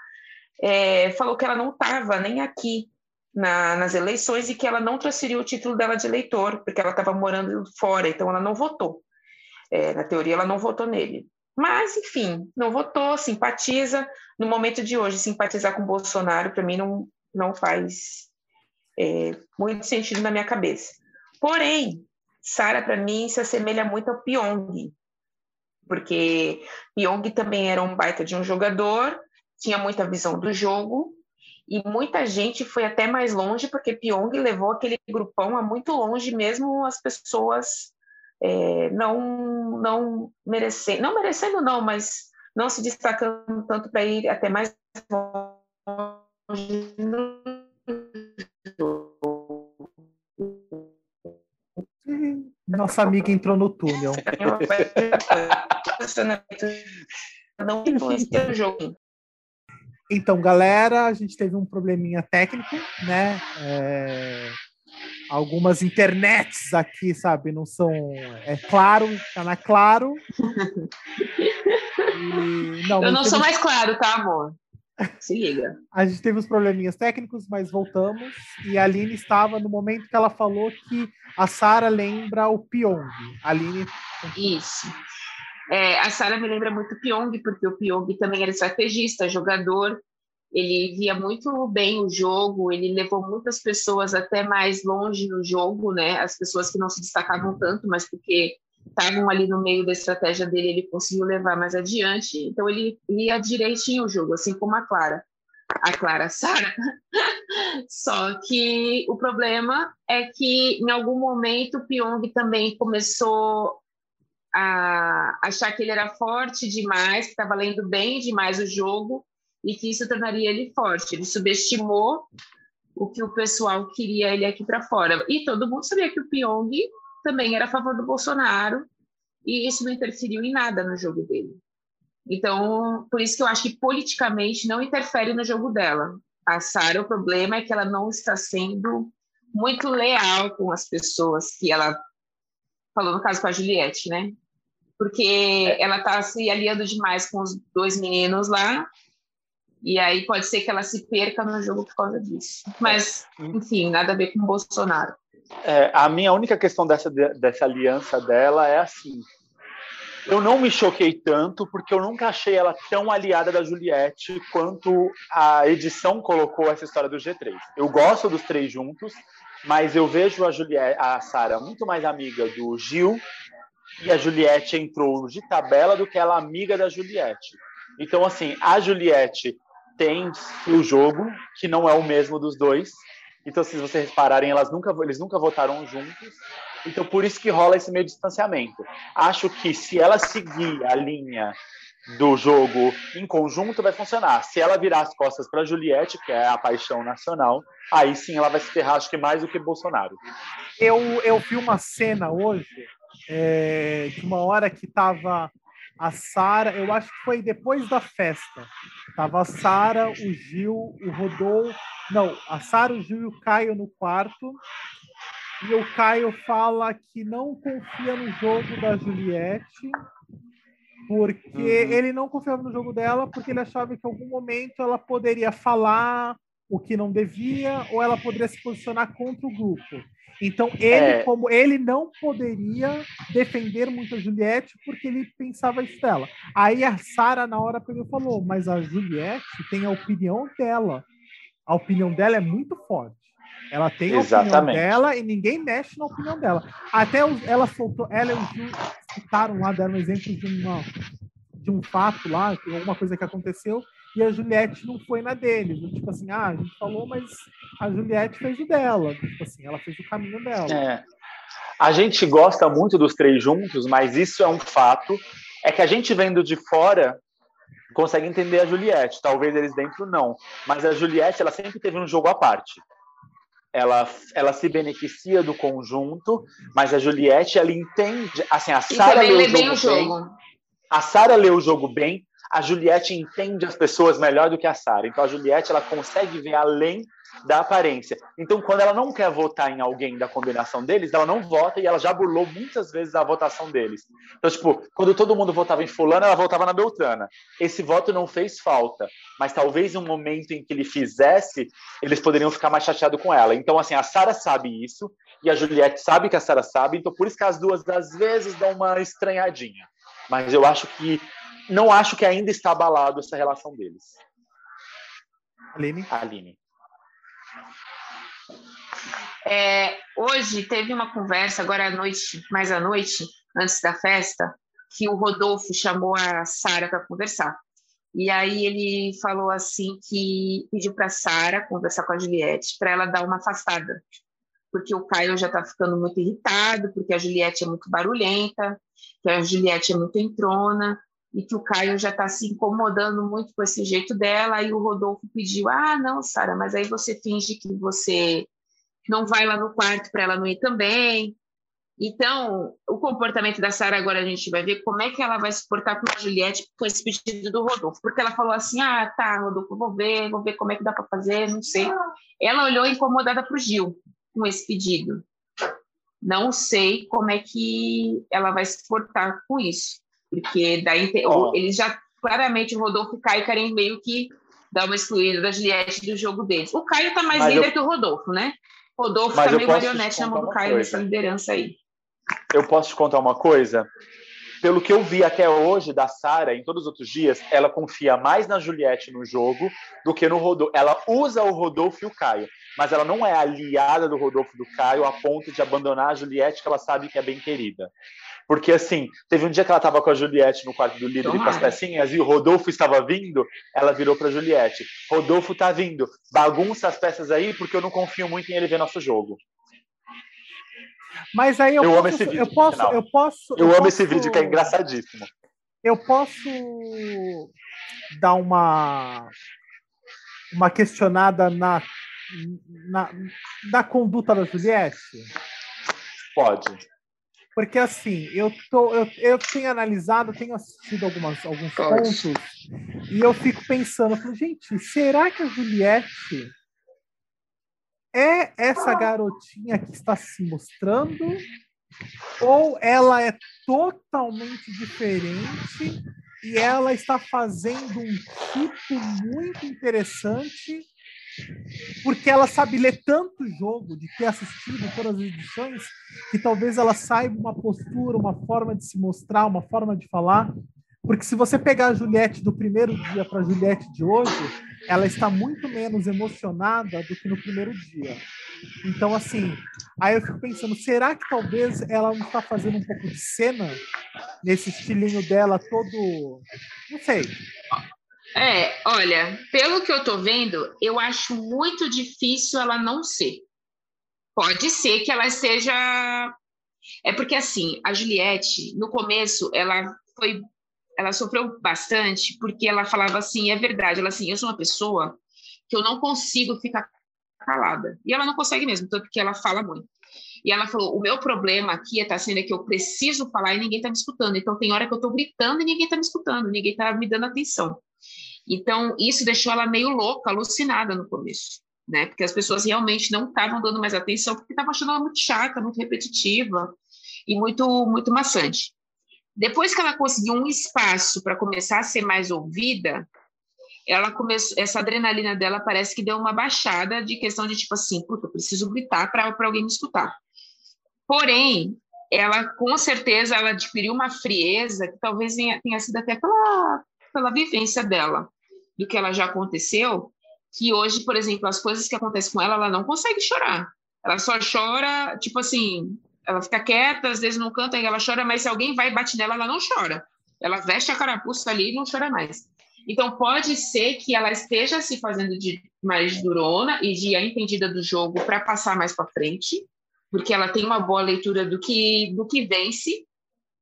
é, falou que ela não estava nem aqui na, nas eleições e que ela não transferiu o título dela de eleitor, porque ela estava morando fora, então ela não votou. É, na teoria, ela não votou nele. Mas, enfim, não votou, simpatiza. No momento de hoje, simpatizar com Bolsonaro, para mim, não, não faz é, muito sentido na minha cabeça. Porém, Sara, para mim, se assemelha muito ao Pyong, porque Pyong também era um baita de um jogador, tinha muita visão do jogo, e muita gente foi até mais longe, porque Pyong levou aquele grupão a muito longe, mesmo as pessoas é, não, não merecendo, não merecendo não, mas não se destacando tanto para ir até mais longe no Nossa amiga entrou no túnel. Então, galera, a gente teve um probleminha técnico, né? É, algumas internets aqui, sabe, não são. É claro, tá na claro. E, não, Eu não sou mais claro, tá, amor? Se liga. A gente teve uns probleminhas técnicos, mas voltamos. E a Aline estava no momento que ela falou que a Sara lembra o Pyong. A Aline. Isso. É, a Sara me lembra muito o Pyong, porque o Pyong também era estrategista, jogador. Ele via muito bem o jogo, ele levou muitas pessoas até mais longe no jogo, né? As pessoas que não se destacavam tanto, mas porque estavam ali no meio da estratégia dele, ele conseguiu levar mais adiante. Então ele ia direitinho o jogo, assim como a Clara. A Clara Sara. Só que o problema é que em algum momento o Pyong também começou a achar que ele era forte demais, que estava lendo bem demais o jogo e que isso tornaria ele forte. Ele subestimou o que o pessoal queria ele aqui para fora. E todo mundo sabia que o Pyong também era a favor do Bolsonaro e isso não interferiu em nada no jogo dele. Então, por isso que eu acho que politicamente não interfere no jogo dela. A Sara, o problema é que ela não está sendo muito leal com as pessoas que ela falou no caso com a Juliette, né? Porque ela está se aliando demais com os dois meninos lá e aí pode ser que ela se perca no jogo por causa disso. Mas, enfim, nada a ver com o Bolsonaro. É, a minha única questão dessa, dessa aliança dela é assim. Eu não me choquei tanto porque eu nunca achei ela tão aliada da Juliette quanto a edição colocou essa história do G3. Eu gosto dos três juntos, mas eu vejo a Juliette, a Sara muito mais amiga do Gil e a Juliette entrou de tabela do que ela amiga da Juliette. Então, assim, a Juliette tem o jogo, que não é o mesmo dos dois, então, se vocês repararem, elas nunca, eles nunca votaram juntos. Então, por isso que rola esse meio distanciamento. Acho que se ela seguir a linha do jogo em conjunto, vai funcionar. Se ela virar as costas para Juliette, que é a paixão nacional, aí sim ela vai se ferrar, acho que mais do que Bolsonaro. Eu, eu vi uma cena hoje, é, de uma hora que estava a Sara, eu acho que foi depois da festa. Tava a Sara, o Gil, o Rodolfo. Não, a Sara, o Gil e o Caio no quarto. E o Caio fala que não confia no jogo da Juliette, porque uhum. ele não confiava no jogo dela, porque ele achava que em algum momento ela poderia falar o que não devia, ou ela poderia se posicionar contra o grupo. Então, ele, é... como ele não poderia defender muito a Juliette porque ele pensava isso dela. Aí a Sara, na hora, pegou e falou: Mas a Juliette tem a opinião dela. A opinião dela é muito forte. Ela tem a Exatamente. opinião dela e ninguém mexe na opinião dela. Até ela soltou, ela e o Gil citaram lá, deram um exemplo de, uma, de um fato lá, alguma coisa que aconteceu, e a Juliette não foi na dele. Tipo assim, ah, a gente falou, mas a Juliette fez o dela. Tipo assim, ela fez o caminho dela. É. A gente gosta muito dos três juntos, mas isso é um fato. É que a gente vendo de fora consegue entender a Juliette. Talvez eles dentro não. Mas a Juliette, ela sempre teve um jogo à parte. Ela, ela se beneficia do conjunto, mas a Juliette, ela entende. Assim, a Sara leu o jogo bem. O jogo. A Sara leu o jogo bem, a Juliette entende as pessoas melhor do que a Sara. Então a Juliette ela consegue ver além da aparência. Então quando ela não quer votar em alguém da combinação deles, ela não vota e ela já burlou muitas vezes a votação deles. Então tipo, quando todo mundo votava em fulano, ela votava na Beltrana. Esse voto não fez falta, mas talvez um momento em que ele fizesse, eles poderiam ficar mais chateados com ela. Então assim, a Sara sabe isso e a Juliette sabe que a Sara sabe, então por isso que as duas às vezes dão uma estranhadinha. Mas eu acho que não acho que ainda está abalado essa relação deles. Aline? Aline. É, hoje teve uma conversa, agora à noite, mais à noite, antes da festa, que o Rodolfo chamou a Sara para conversar. E aí ele falou assim que pediu para Sara conversar com a Juliette para ela dar uma afastada, porque o Caio já está ficando muito irritado, porque a Juliette é muito barulhenta, que a Juliette é muito entrona e que o Caio já está se incomodando muito com esse jeito dela. E o Rodolfo pediu: Ah, não, Sara, mas aí você finge que você não vai lá no quarto para ela não ir também. Então, o comportamento da Sara agora a gente vai ver como é que ela vai se portar com a Juliette com esse pedido do Rodolfo. Porque ela falou assim: ah, tá, Rodolfo, vou ver, vou ver como é que dá para fazer, não sei. Ela olhou incomodada para o Gil com esse pedido. Não sei como é que ela vai se portar com isso. Porque daí oh. eles já claramente o Rodolfo e o Caio querem meio que dar uma excluída da Juliette do jogo deles. O Caio tá mais Mas líder eu... que o Rodolfo, né? Rodolfo Mas tá meio marionete na mão do Caio nessa liderança aí. Eu posso te contar uma coisa? Pelo que eu vi até hoje da Sara, em todos os outros dias, ela confia mais na Juliette no jogo do que no Rodolfo. Ela usa o Rodolfo e o Caio, mas ela não é aliada do Rodolfo e do Caio a ponto de abandonar a Juliette, que ela sabe que é bem querida. Porque, assim, teve um dia que ela estava com a Juliette no quarto do líder com as pecinhas e o Rodolfo estava vindo, ela virou para Juliette: Rodolfo tá vindo, bagunça as peças aí porque eu não confio muito em ele ver nosso jogo. Mas aí eu, eu posso, amo esse vídeo. Eu posso, eu posso. Eu, eu amo posso, esse vídeo que é engraçadíssimo. Eu posso dar uma uma questionada na na, na conduta da Juliette? Pode. Porque assim, eu, tô, eu, eu tenho analisado, tenho assistido algumas, alguns pontos, e eu fico pensando, gente, será que a Juliette é essa garotinha que está se mostrando? Ou ela é totalmente diferente e ela está fazendo um tipo muito interessante porque ela sabe ler tanto jogo, de ter assistido todas as edições, que talvez ela saiba uma postura, uma forma de se mostrar, uma forma de falar. Porque se você pegar a Juliette do primeiro dia para a Juliette de hoje, ela está muito menos emocionada do que no primeiro dia. Então, assim, aí eu fico pensando, será que talvez ela não está fazendo um pouco de cena nesse estilinho dela todo. Não sei. É, olha, pelo que eu tô vendo, eu acho muito difícil ela não ser. Pode ser que ela esteja. É porque assim, a Juliette, no começo, ela foi. Ela sofreu bastante porque ela falava assim, é verdade, ela assim, eu sou uma pessoa que eu não consigo ficar calada. E ela não consegue mesmo, tanto que ela fala muito. E ela falou: o meu problema aqui está sendo que eu preciso falar e ninguém está me escutando. Então tem hora que eu estou gritando e ninguém está me escutando, ninguém está me dando atenção. Então, isso deixou ela meio louca, alucinada no começo, né? Porque as pessoas realmente não estavam dando mais atenção, porque estavam achando ela muito chata, muito repetitiva e muito, muito maçante. Depois que ela conseguiu um espaço para começar a ser mais ouvida, ela começou, essa adrenalina dela parece que deu uma baixada de questão de tipo assim, puta, eu preciso gritar para alguém me escutar. Porém, ela com certeza ela adquiriu uma frieza que talvez tenha, tenha sido até pela, pela vivência dela do que ela já aconteceu, que hoje, por exemplo, as coisas que acontecem com ela, ela não consegue chorar. Ela só chora, tipo assim, ela fica quieta, às vezes não canta, ela chora, mas se alguém vai e bate nela, ela não chora. Ela veste a carapuça ali e não chora mais. Então, pode ser que ela esteja se fazendo de mais durona e de entendida do jogo para passar mais para frente, porque ela tem uma boa leitura do que, do que vence,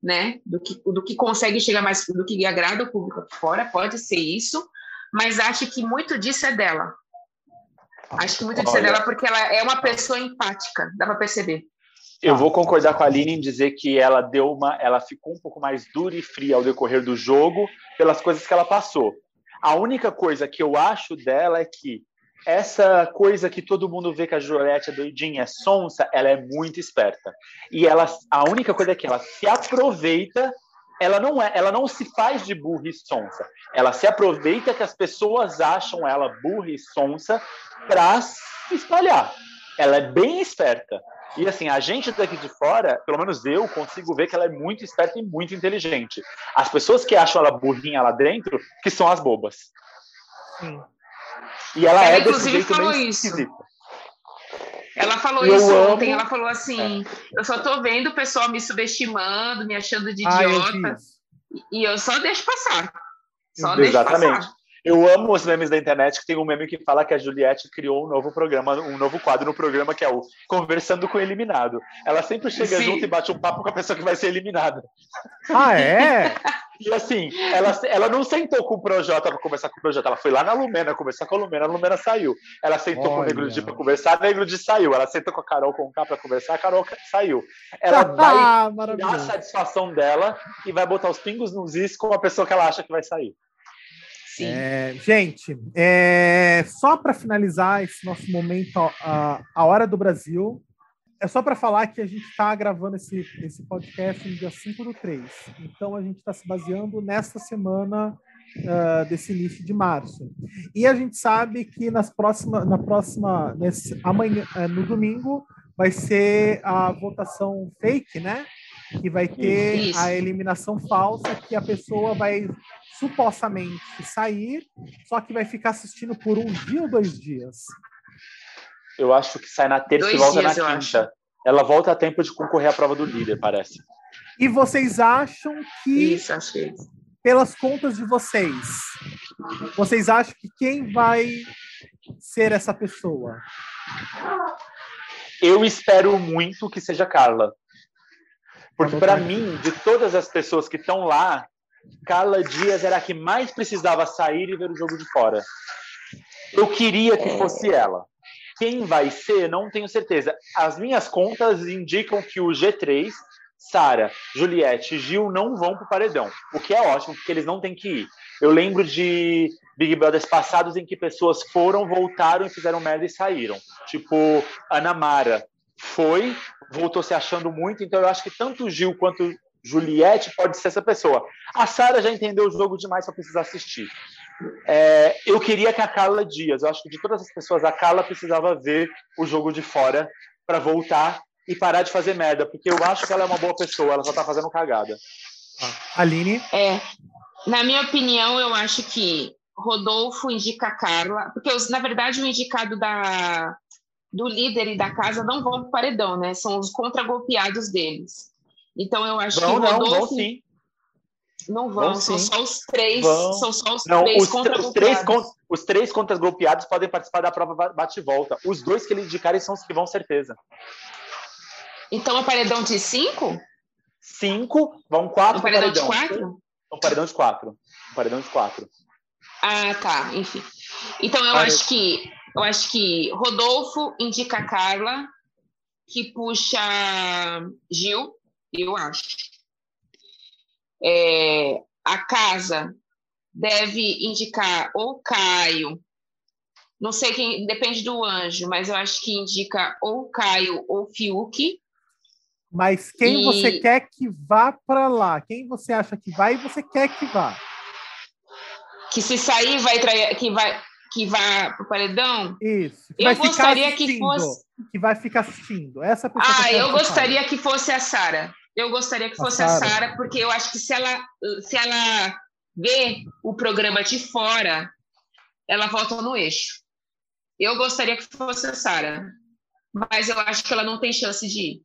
né? Do que, do que consegue chegar mais, do que agrada o público fora, pode ser isso, mas acho que muito disso é dela. Acho que muito disso é Olha, é dela porque ela é uma pessoa empática, dá para perceber. Eu vou concordar com a Aline em dizer que ela deu uma, ela ficou um pouco mais dura e fria ao decorrer do jogo pelas coisas que ela passou. A única coisa que eu acho dela é que essa coisa que todo mundo vê que a Juliette é doidinha, é sonsa, ela é muito esperta. E ela, a única coisa é que ela se aproveita ela não é, ela não se faz de burra e sonsa. Ela se aproveita que as pessoas acham ela burra e sonsa para se espalhar. Ela é bem esperta. E assim, a gente daqui de fora, pelo menos eu, consigo ver que ela é muito esperta e muito inteligente. As pessoas que acham ela burrinha lá dentro, que são as bobas. Sim. E ela, ela é desse jeito meio isso. Ela falou eu isso amo. ontem, ela falou assim, é. eu só tô vendo o pessoal me subestimando, me achando de idiota, ah, e eu só deixo passar. Só Exatamente. deixo passar. Eu amo os memes da internet, que tem um meme que fala que a Juliette criou um novo programa, um novo quadro no programa, que é o Conversando com o Eliminado. Ela sempre chega Sim. junto e bate um papo com a pessoa que vai ser eliminada. Ah, é? E assim, ela, ela não sentou com o Projota para conversar com o Projota, ela foi lá na Lumena conversar com a Lumena, a Lumena saiu. Ela sentou Olha. com o Negro Di para conversar, o Negro Di saiu. Ela sentou com a Carol com o K para conversar, a Carol saiu. Ela ah, vai dar a satisfação dela e vai botar os pingos nos is com a pessoa que ela acha que vai sair. É, gente, é, só para finalizar esse nosso momento, a, a Hora do Brasil, é só para falar que a gente está gravando esse, esse podcast no dia 5 do 3. Então, a gente está se baseando nesta semana uh, desse início de março. E a gente sabe que nas próxima, na próxima, nesse, amanhã, uh, no domingo, vai ser a votação fake, né? Que vai ter Isso. a eliminação falsa, que a pessoa vai supostamente sair, só que vai ficar assistindo por um dia ou dois dias. Eu acho que sai na terça dois e volta dias, na quinta. Ela volta a tempo de concorrer à prova do líder, parece. E vocês acham que, Isso, achei. pelas contas de vocês, vocês acham que quem vai ser essa pessoa? Eu espero muito que seja Carla. Porque, para mim, de todas as pessoas que estão lá, Carla Dias era a que mais precisava sair e ver o jogo de fora. Eu queria que fosse ela. Quem vai ser, não tenho certeza. As minhas contas indicam que o G3, Sara, Juliette e Gil não vão para o paredão, o que é ótimo, porque eles não têm que ir. Eu lembro de Big Brothers passados em que pessoas foram, voltaram e fizeram merda e saíram. Tipo, Ana Mara foi, voltou se achando muito, então eu acho que tanto Gil quanto Juliette pode ser essa pessoa. A Sara já entendeu o jogo demais para precisar assistir. É, eu queria que a Carla Dias, eu acho que de todas as pessoas, a Carla precisava ver o jogo de fora para voltar e parar de fazer merda, porque eu acho que ela é uma boa pessoa, ela só tá fazendo cagada. Aline? É, na minha opinião, eu acho que Rodolfo indica a Carla, porque os, na verdade o indicado da, do líder e da casa não vão para o paredão, né? São os contragolpeados deles. Então eu acho vão, que Rodolfo... Não, vão sim. Não vão, vão são sim. só os três. Vão. São só os não, três os, os três Os três contra golpeados podem participar da prova bate-volta. Os dois que ele indicarem são os que vão, certeza. Então é paredão de cinco? Cinco, vão quatro. Um paredão, paredão, de quatro? Um paredão de quatro. Um paredão de quatro. Ah, tá. Enfim. Então eu acho que eu acho que Rodolfo indica a Carla, que puxa Gil, eu acho. É, a casa deve indicar ou Caio, não sei quem, depende do anjo, mas eu acho que indica ou Caio ou Fiuk. Mas quem e... você quer que vá para lá? Quem você acha que vai e você quer que vá? Que se sair vai trair, que vai que vá pro paredão? Isso. Eu gostaria que fosse que vai ficar assistindo. Essa pessoa Ah, eu gostaria que fosse a Sara. Eu gostaria que fosse a Sara, porque eu acho que se ela, se ela vê o programa de fora, ela volta no eixo. Eu gostaria que fosse a Sara, mas eu acho que ela não tem chance de ir.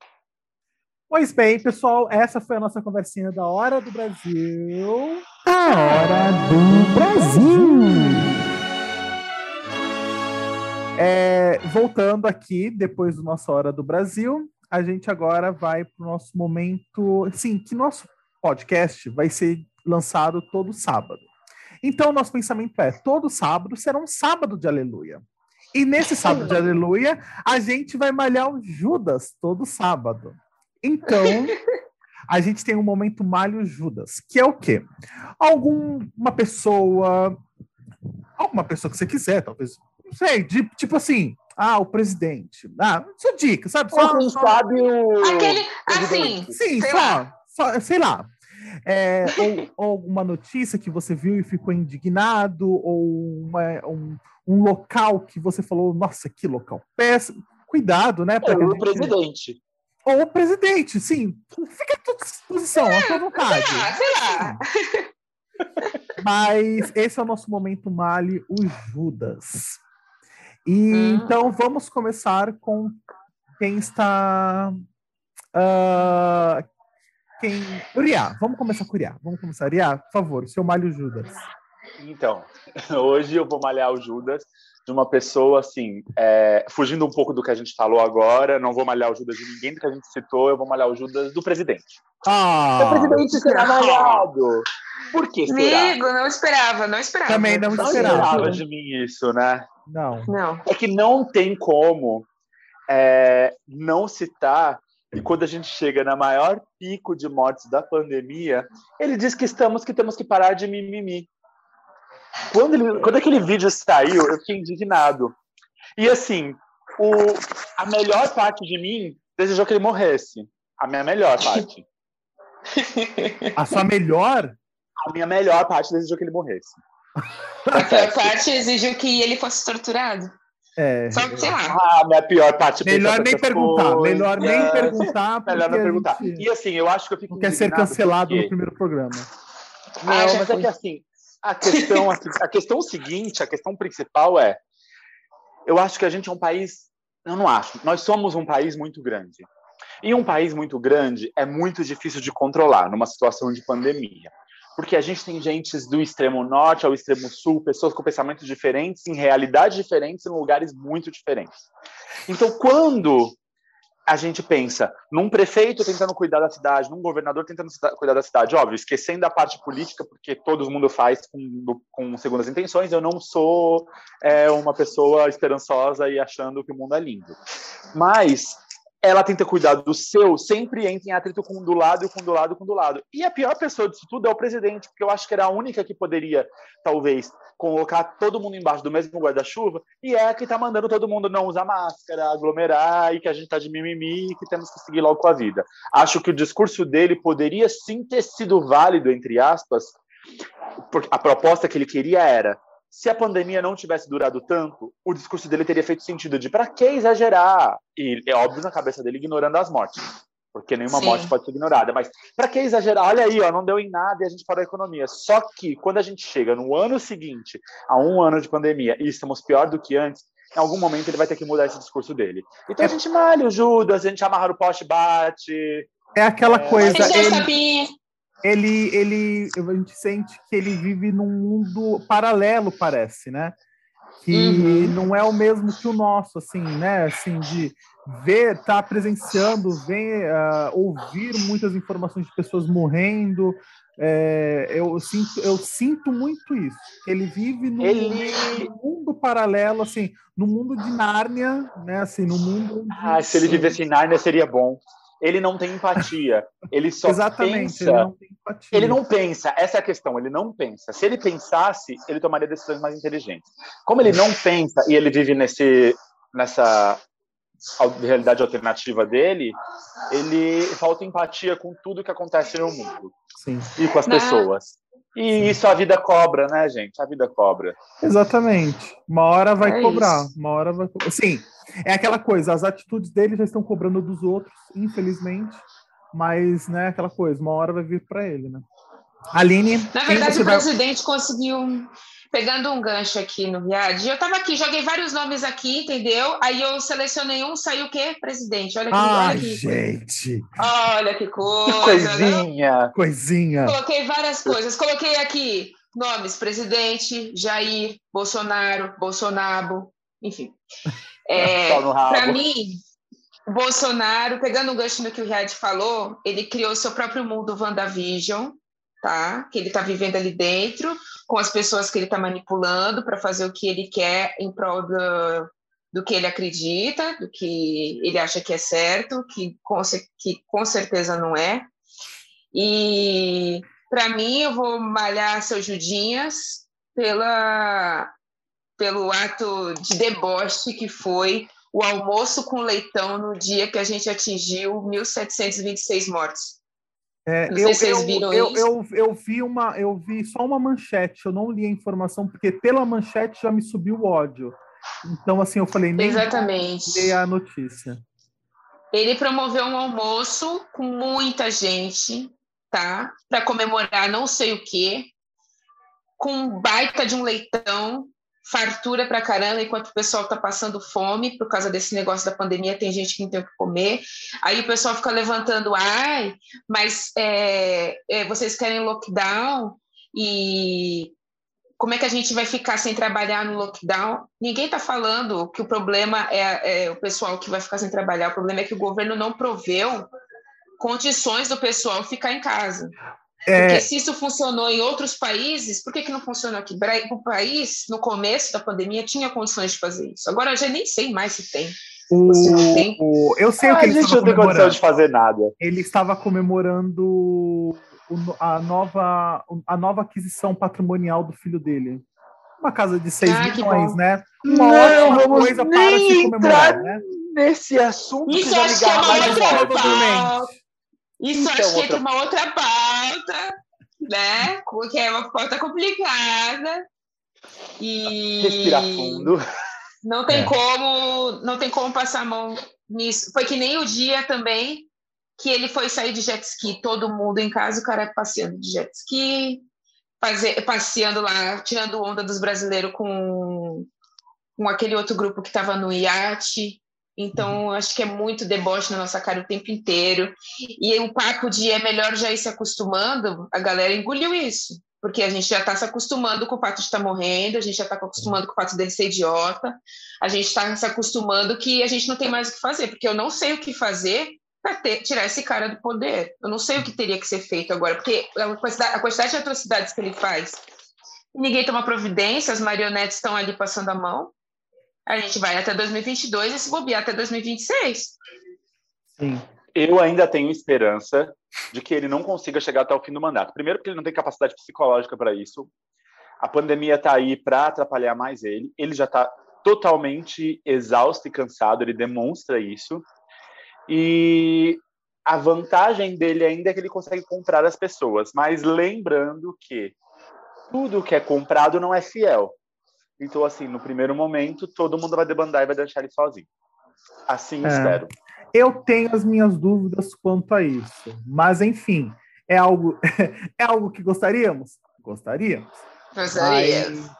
Pois bem, pessoal, essa foi a nossa conversinha da Hora do Brasil. A Hora do Brasil! É, voltando aqui, depois do nossa Hora do Brasil, a gente agora vai para o nosso momento. Sim, que nosso podcast vai ser lançado todo sábado. Então, nosso pensamento é: todo sábado será um sábado de aleluia. E nesse sábado de aleluia, a gente vai malhar o Judas todo sábado. Então, a gente tem um momento malho Judas, que é o quê? Alguma pessoa, alguma pessoa que você quiser, talvez, não sei, de, tipo assim, ah, o presidente. Ah, só dica, sabe? Só, só... sabe o. Aquele. Assim. Sim, sei só, lá. só. Sei lá. É, ou, ou, alguma notícia que você viu e ficou indignado, ou uma, um, um local que você falou, nossa, que local péssimo. cuidado, né? Ou o presidente. Ou o presidente, sim. Fica à tua disposição, à tua vontade. Sei lá, sei lá. Mas esse é o nosso momento Mali, o Judas. E Hum. então vamos começar com quem está. ah, quem. Uriá, vamos começar com Uriá. Vamos começar. Uriá, por favor, seu Malho Judas. Então, hoje eu vou malhar o Judas de uma pessoa assim, é, fugindo um pouco do que a gente falou agora, não vou malhar o Judas de ninguém do que a gente citou, eu vou malhar o Judas do presidente. Ah, o presidente será malhado. Por que será? Amigo, não esperava, não esperava. Também não Não esperava. esperava de mim isso, né? não. Não. É que não tem como é, não citar e quando a gente chega na maior pico de mortes da pandemia, ele diz que estamos que temos que parar de mimimi. Quando, ele, quando aquele vídeo saiu, eu fiquei indignado. E assim, o, a melhor parte de mim desejou que ele morresse. A minha melhor parte. A sua melhor? A minha melhor parte desejou que ele morresse. A pior parte exigiu que ele fosse torturado. É. Só que, sei lá. Ah, a minha pior parte. Melhor nem perguntar. coisas. Melhor nem É, perguntar. Melhor não perguntar. gente E assim, eu acho que eu fico Não quer ser cancelado porque- no primeiro programa. Não, Ah, mas é que assim, a questão, a questão seguinte, a questão principal é, eu acho que a gente é um país, eu não acho, nós somos um país muito grande. E um país muito grande é muito difícil de controlar numa situação de pandemia. Porque a gente tem gente do extremo norte ao extremo sul, pessoas com pensamentos diferentes, em realidades diferentes, em lugares muito diferentes. Então, quando a gente pensa num prefeito tentando cuidar da cidade, num governador tentando cuidar da cidade, óbvio, esquecendo a parte política, porque todo mundo faz com, com segundas intenções, eu não sou é, uma pessoa esperançosa e achando que o mundo é lindo. Mas ela tenta cuidar do seu, sempre entra em atrito com um do lado e com um do lado com um do lado. E a pior pessoa disso tudo é o presidente, porque eu acho que era a única que poderia, talvez, colocar todo mundo embaixo do mesmo guarda-chuva, e é a que está mandando todo mundo não usar máscara, aglomerar, e que a gente está de mimimi, e que temos que seguir logo com a vida. Acho que o discurso dele poderia sim ter sido válido, entre aspas, porque a proposta que ele queria era se a pandemia não tivesse durado tanto, o discurso dele teria feito sentido de para que exagerar? E é óbvio na cabeça dele ignorando as mortes, porque nenhuma Sim. morte pode ser ignorada, mas para que exagerar? Olha aí, ó, não deu em nada e a gente parou a economia. Só que quando a gente chega no ano seguinte, a um ano de pandemia, e estamos pior do que antes, em algum momento ele vai ter que mudar esse discurso dele. Então a gente malha o Judas, a gente amarra no poste, bate. É aquela É, coisa. Ele, a tapinha. Ele, ele, a gente sente que ele vive num mundo paralelo, parece, né? Que Uhum. não é o mesmo que o nosso, assim, né? Assim, de ver, estar presenciando, ver, ah, ouvir muitas informações de pessoas morrendo. É, eu, sinto, eu sinto muito isso. Ele vive num, Ele- mundo paralelo, assim, no mundo de Nárnia, né? Assim, no mundo. Ah, se ele vivesse em Nárnia seria bom. Ele não tem empatia. Ele só Exatamente, pensa ele não tem empatia. Ele não pensa, essa é a questão, ele não pensa. Se ele pensasse, ele tomaria decisões mais inteligentes. Como ele não pensa e ele vive nesse, nessa al- realidade alternativa dele, ele falta empatia com tudo que acontece no mundo Sim. e com as Não. pessoas. E isso a vida cobra, né, gente? A vida cobra. Exatamente. Uma hora vai É cobrar. isso. Uma hora vai cobrar. Sim, é aquela coisa, as atitudes dele já estão cobrando dos outros, infelizmente. Mas, né, aquela coisa, uma hora vai vir para ele, né? Aline, Na verdade, o vai- presidente conseguiu, pegando um gancho aqui no Viad, eu estava aqui, joguei vários nomes aqui, entendeu? Aí eu selecionei um, saiu o quê? Presidente. Olha que, Ah, olha que, gente, olha que Que coisa. né? coisinha! coisinha. Coloquei várias coisas. Coloquei aqui nomes: presidente, Jair, Bolsonaro, Bolsonaro, enfim. É. Para mim, o Bolsonaro, pegando o gancho no que o Riad falou, ele criou seu próprio mundo WandaVision, tá? Que ele está vivendo ali dentro, com as pessoas que ele está manipulando para fazer o que ele quer em prol do, do que ele acredita, do que ele acha que é certo, que com, que com certeza não é. E para mim, eu vou malhar seu Judinhas pela, pelo ato de deboche que foi o almoço com leitão no dia que a gente atingiu 1.726 mortes. É, eu, eu, eu, eu, eu vi uma, eu vi só uma manchete, eu não li a informação, porque pela manchete já me subiu o ódio. Então, assim, eu falei, nem Exatamente. a notícia. Ele promoveu um almoço com muita gente, tá? Para comemorar não sei o quê, com um baita de um leitão, fartura para caramba, enquanto o pessoal está passando fome por causa desse negócio da pandemia, tem gente que não tem o que comer. Aí o pessoal fica levantando, ai, mas é, é, vocês querem lockdown e como é que a gente vai ficar sem trabalhar no lockdown? Ninguém está falando que o problema é, é, o pessoal que vai ficar sem trabalhar, o problema é que o governo não proveu condições do pessoal ficar em casa. É... Porque se isso funcionou em outros países, por que, que não funcionou aqui? O país, no começo da pandemia, tinha condições de fazer isso. Agora eu já nem sei mais se tem. O... o... Eu sei ah, o que ele estava não tem condição de fazer nada. Ele estava comemorando a nova, a nova aquisição patrimonial do filho dele. Uma casa de 6 ah, milhões, né? Uma não, ótima coisa para se comemorar, né? Nesse assunto, isso acho que é uma outra pauta. Isso então, acho que outra... uma outra pauta, né? Porque é uma pauta complicada. E... Respirar fundo. Não tem é. como, não tem como passar a mão nisso. Foi que nem o dia também que ele foi sair de jet ski, todo mundo em casa, o cara passeando de jet ski, passeando lá, tirando onda dos brasileiros com, com aquele outro grupo que estava no iate. Então, uhum. acho que é muito deboche na nossa cara o tempo inteiro. E o papo de é melhor já ir se acostumando, a galera engoliu isso. Porque a gente já está se acostumando com o fato de estar tá morrendo, a gente já está se acostumando com o fato dele ser idiota, a gente está se acostumando que a gente não tem mais o que fazer, porque eu não sei o que fazer para tirar esse cara do poder. Eu não sei o que teria que ser feito agora, porque a quantidade, a quantidade de atrocidades que ele faz, ninguém toma providência, as marionetes estão ali passando a mão. A gente vai até 2022 e se bobear até 2026. Sim. Eu ainda tenho esperança de que ele não consiga chegar até o fim do mandato. Primeiro, porque ele não tem capacidade psicológica para isso. A pandemia está aí para atrapalhar mais ele. Ele já está totalmente exausto e cansado, ele demonstra isso. E a vantagem dele ainda é que ele consegue comprar as pessoas, mas lembrando que tudo que é comprado não é fiel. Então, assim, no primeiro momento, todo mundo vai debandar e vai deixar ele sozinho. Assim é. espero. Eu tenho as minhas dúvidas quanto a isso, mas enfim, é algo, é algo que gostaríamos? Gostaríamos. Gostaríamos.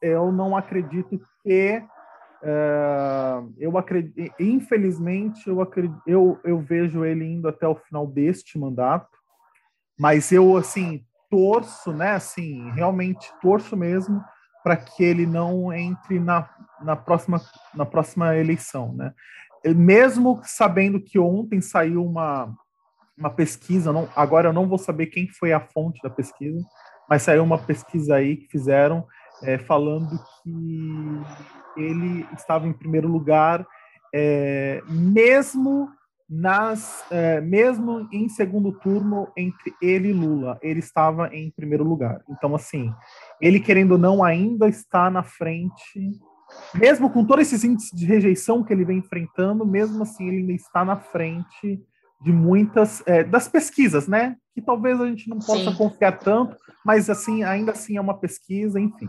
eu não acredito que Uh, eu acredito, infelizmente, eu, acredito, eu, eu vejo ele indo até o final deste mandato, mas eu, assim, torço, né, assim, realmente torço mesmo para que ele não entre na, na, próxima, na próxima eleição, né. Mesmo sabendo que ontem saiu uma, uma pesquisa, não, agora eu não vou saber quem foi a fonte da pesquisa, mas saiu uma pesquisa aí que fizeram é, falando que ele estava em primeiro lugar, é, mesmo nas, é, mesmo em segundo turno entre ele e Lula, ele estava em primeiro lugar. Então, assim, ele querendo ou não ainda está na frente, mesmo com todos esses índices de rejeição que ele vem enfrentando, mesmo assim ele ainda está na frente de muitas é, das pesquisas, né? Que talvez a gente não possa Sim. confiar tanto, mas assim ainda assim é uma pesquisa, enfim.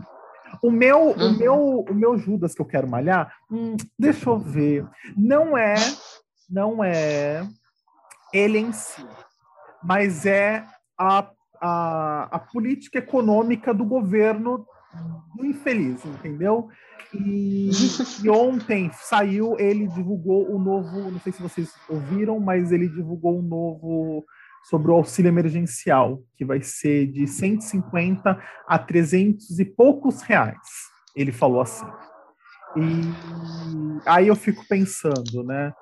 O meu, uhum. o meu, o meu Judas que eu quero malhar, hum, deixa eu ver. Não é, não é ele em si, mas é a, a, a política econômica do governo do infeliz, entendeu? E, e, ontem saiu, ele divulgou o novo, não sei se vocês ouviram, mas ele divulgou um novo sobre o auxílio emergencial, que vai ser de 150 a 300 e poucos reais. Ele falou assim. E aí eu fico pensando, né?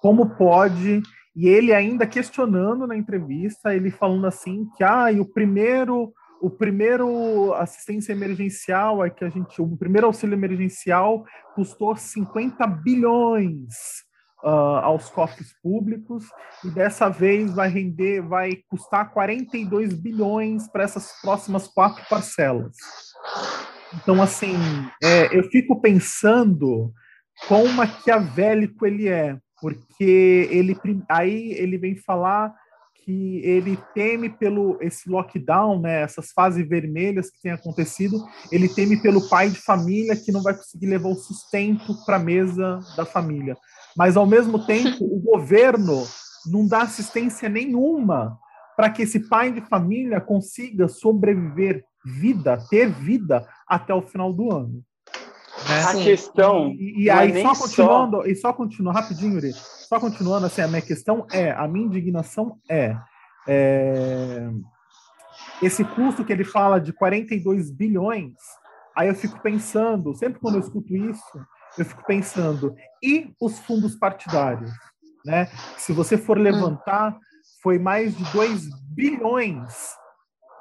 Como pode e ele ainda questionando na entrevista, ele falando assim que ah, o primeiro o primeiro assistência emergencial é que a gente o primeiro auxílio emergencial custou 50 bilhões uh, aos cofres públicos e dessa vez vai render, vai custar 42 bilhões para essas próximas quatro parcelas. Então, assim, é, eu fico pensando quão maquiavélico ele é, porque ele aí ele vem falar que ele teme pelo esse lockdown, né, essas fases vermelhas que têm acontecido, ele teme pelo pai de família que não vai conseguir levar o sustento para a mesa da família. Mas ao mesmo tempo, o governo não dá assistência nenhuma para que esse pai de família consiga sobreviver vida, ter vida até o final do ano. Né? A questão. E, e aí, é só continuando, só... e só continuando, rapidinho, Yuri, só continuando, assim, a minha questão é, a minha indignação é, é esse custo que ele fala de 42 bilhões, aí eu fico pensando, sempre quando eu escuto isso, eu fico pensando, e os fundos partidários? Né? Se você for levantar, foi mais de 2 bilhões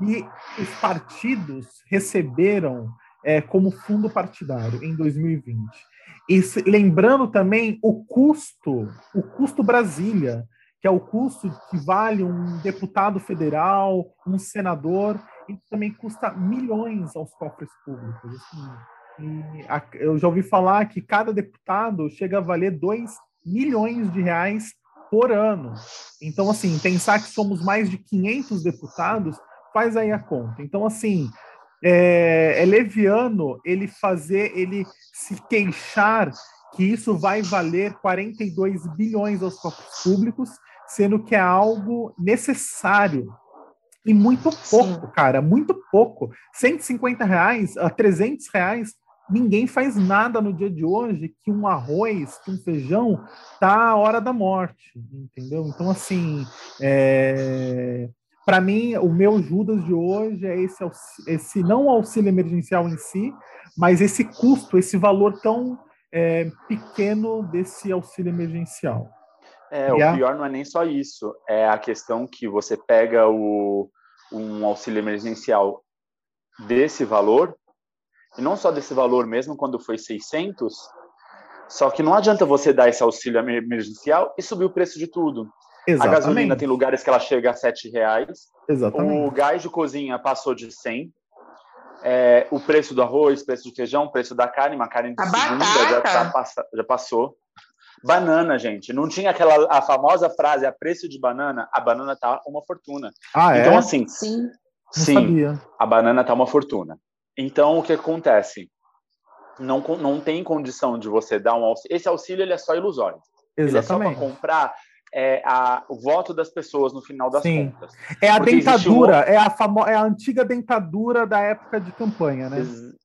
e os partidos receberam é, como fundo partidário em 2020. E se, lembrando também o custo, o custo Brasília, que é o custo que vale um deputado federal, um senador, e também custa milhões aos cofres públicos. Assim, a, eu já ouvi falar que cada deputado chega a valer 2 milhões de reais por ano. Então, assim, pensar que somos mais de 500 deputados, faz aí a conta. Então, assim, é, é leviano ele fazer, ele se queixar que isso vai valer 42 bilhões aos cofres públicos, sendo que é algo necessário. E muito pouco, Sim. cara, muito pouco. 150 reais a 300 reais, ninguém faz nada no dia de hoje que um arroz, que um feijão, tá à hora da morte, entendeu? Então, assim, é para mim, o meu Judas de hoje é esse, esse não auxílio emergencial em si, mas esse custo, esse valor tão é, pequeno desse auxílio emergencial. É, e o a... pior não é nem só isso, é a questão que você pega o, um auxílio emergencial desse valor, e não só desse valor, mesmo quando foi 600, só que não adianta você dar esse auxílio emergencial e subir o preço de tudo. Exatamente. A gasolina tem lugares que ela chega a sete reais. Exatamente. O gás de cozinha passou de 100. É, o preço do arroz, preço de feijão, preço da carne, uma carne de a segunda já, tá, já passou. Banana, gente, não tinha aquela a famosa frase a preço de banana, a banana tá uma fortuna. Ah, é? Então assim, sim, sim, a banana tá uma fortuna. Então o que acontece? Não, não tem condição de você dar um auxílio. Esse auxílio ele é só ilusório. Exatamente. Ele é só para comprar é, a, o voto das pessoas no final das Sim. contas. É a Porque dentadura, é, a famo... é a antiga dentadura da época de campanha, né? Ex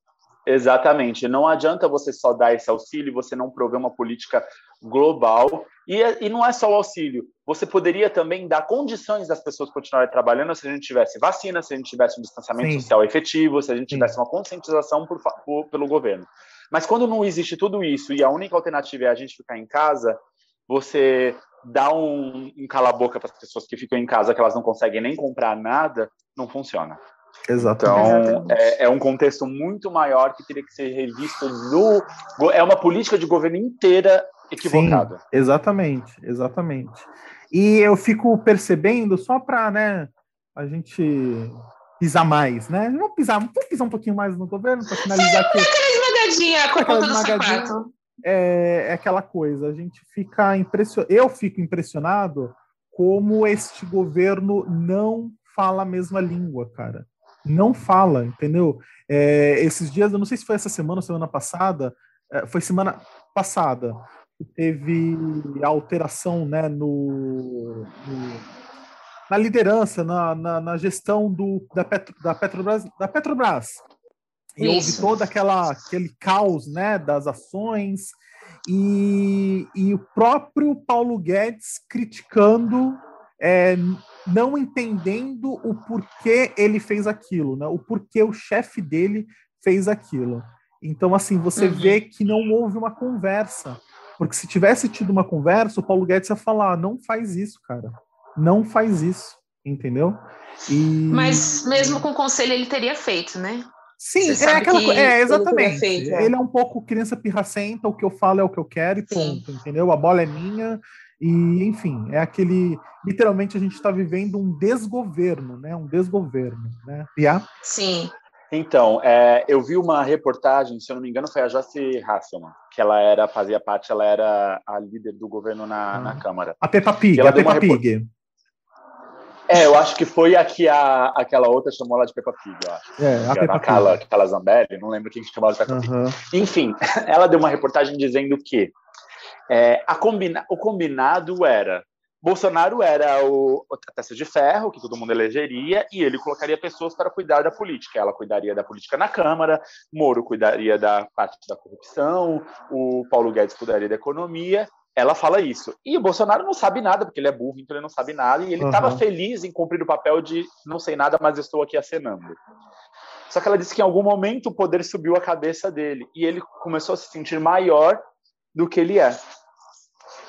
exatamente. Não adianta você só dar esse auxílio, você não prover uma política global. E, e não é só o auxílio. Você poderia também dar condições das pessoas continuarem trabalhando se a gente tivesse vacina, se a gente tivesse um distanciamento Sim. social efetivo, se a gente tivesse Sim. uma conscientização por, por, pelo governo. Mas quando não existe tudo isso e a única alternativa é a gente ficar em casa, você dar um, um cala-boca para as pessoas que ficam em casa, que elas não conseguem nem comprar nada, não funciona. Exatamente. Então, é, é, um contexto muito maior que teria que ser revisto no. É uma política de governo inteira equivocada. Sim, exatamente, exatamente. E eu fico percebendo, só para né, a gente pisar mais, né? Vamos pisar, vamos pisar um pouquinho mais no governo para finalizar aqui. Aquela esmagadinha com a ponta do sapato é, é aquela coisa, a gente fica impressionado, eu fico impressionado como este governo não fala a mesma língua, cara. Não fala, entendeu? É, esses dias, eu não sei se foi essa semana ou semana passada, é, foi semana passada, teve alteração né, no, no na liderança, na, na, na, gestão do, da, Petro, da, Petrobras, da Petrobras. E houve todo aquela, aquele caos né, das ações, e, e o próprio Paulo Guedes criticando, é, não entendendo o porquê ele fez aquilo, né? o porquê o chefe dele fez aquilo. Então, assim, você uhum. vê que não houve uma conversa. Porque se tivesse tido uma conversa, o Paulo Guedes ia falar: não faz isso, cara. Não faz isso. Entendeu? E... Mas mesmo com o conselho ele teria feito, né? Sim, é aquela coisa. É, exatamente. Feito, é. Ele é um pouco criança pirracenta, o que eu falo é o que eu quero e pronto, Sim. entendeu? A bola é minha. E, enfim, é aquele. Literalmente a gente está vivendo um desgoverno, né? Um desgoverno, né? Yeah? Sim. Então, é, eu vi uma reportagem, se eu não me engano, foi a Joyce Hasselman, que ela era, fazia parte, ela era a líder do governo na, ah. na Câmara. A Peppa Pig, a Peppa Pig. É, eu acho que foi a que a, aquela outra chamou lá de Peppa Pig, eu acho. É, a Peppa aquela, Pig. aquela Zambelli, não lembro quem chamou ela de Peppa uhum. Pig. Enfim, ela deu uma reportagem dizendo que é, a combina, o combinado era Bolsonaro era o, a testa de ferro, que todo mundo elegeria, e ele colocaria pessoas para cuidar da política. Ela cuidaria da política na Câmara, Moro cuidaria da parte da corrupção, o Paulo Guedes cuidaria da economia. Ela fala isso. E o Bolsonaro não sabe nada, porque ele é burro, então ele não sabe nada, e ele estava uhum. feliz em cumprir o papel de não sei nada, mas estou aqui acenando. Só que ela disse que em algum momento o poder subiu a cabeça dele, e ele começou a se sentir maior do que ele é.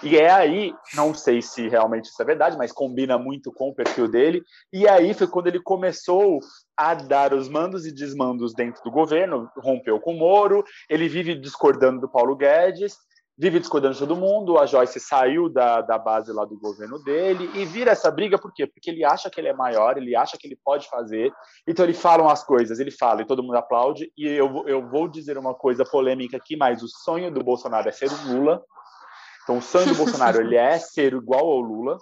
E é aí, não sei se realmente isso é verdade, mas combina muito com o perfil dele. E aí foi quando ele começou a dar os mandos e desmandos dentro do governo, rompeu com o Moro, ele vive discordando do Paulo Guedes, vive discordando de todo mundo. A Joyce saiu da, da base lá do governo dele e vira essa briga, por quê? Porque ele acha que ele é maior, ele acha que ele pode fazer, então ele fala umas coisas, ele fala e todo mundo aplaude. E eu, eu vou dizer uma coisa polêmica aqui, mas o sonho do Bolsonaro é ser o Lula. Então, o sonho do Bolsonaro ele é ser igual ao Lula.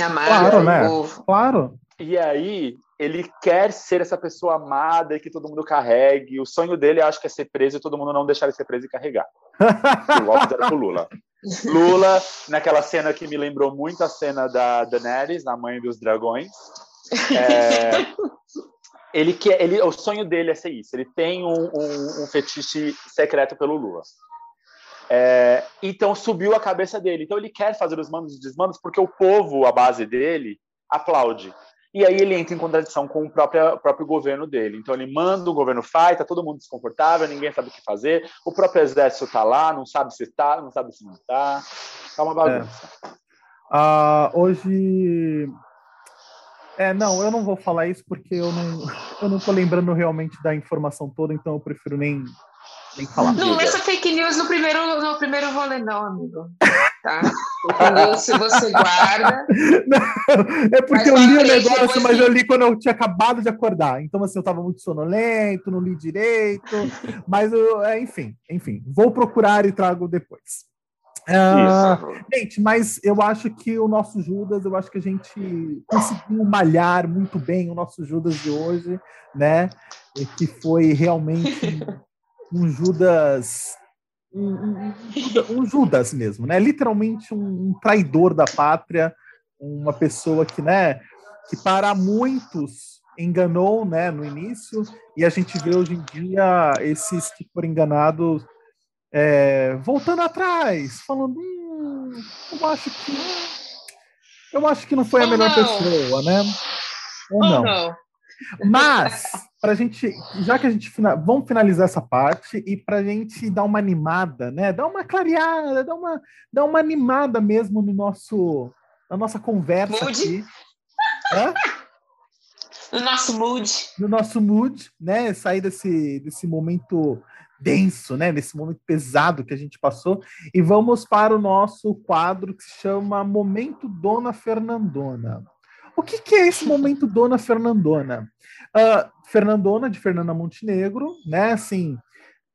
Amado, claro, né? Claro. E aí, ele quer ser essa pessoa amada e que todo mundo carregue. O sonho dele, acho que é ser preso e todo mundo não deixar ele ser preso e carregar. Igual fizeram com Lula. Lula, naquela cena que me lembrou muito a cena da Daenerys, na Mãe dos Dragões. É, ele quer, ele, o sonho dele é ser isso. Ele tem um, um, um fetiche secreto pelo Lula. É, então subiu a cabeça dele. Então ele quer fazer os mandos e desmandos porque o povo, a base dele, aplaude. E aí ele entra em contradição com o próprio, próprio governo dele. Então ele manda, o governo faz, tá todo mundo desconfortável, ninguém sabe o que fazer. O próprio exército tá lá, não sabe se está, não sabe se não está. Tá uma bagunça. É. Uh, hoje é, não, eu não vou falar isso porque eu não, eu não tô lembrando realmente da informação toda, então eu prefiro nem que falar. Não lança fake news no primeiro, no primeiro rolê, não, amigo. Tá? News, se você guarda. Não, é porque eu li o negócio, mas eu li quando eu tinha acabado de acordar. Então, assim, eu estava muito sonolento, não li direito. Mas, eu, é, enfim, enfim, vou procurar e trago depois. Uh, gente, mas eu acho que o nosso Judas, eu acho que a gente conseguiu malhar muito bem o nosso Judas de hoje, né? E que foi realmente um Judas. Um, um, um, Judas mesmo, né? Literalmente um, traidor da pátria, uma pessoa que, né, que para muitos enganou, né, no início, e a gente vê hoje em dia esses que foram enganados é, voltando atrás, falando, hum, eu acho que eu acho que não foi a melhor pessoa, né? Ou não. não. Mas para a gente, já que a gente vamos finalizar essa parte e para a gente dar uma animada, né? Dar uma clareada, dar uma, dar uma animada mesmo no nosso, na nossa conversa mood. aqui. No nosso mood. No nosso mood, né? Sair desse, desse momento denso, né? Nesse momento pesado que a gente passou e vamos para o nosso quadro que se chama Momento Dona Fernandona. O que, que é esse momento Dona Fernandona? Uh, Fernandona, de Fernanda Montenegro, né? Assim,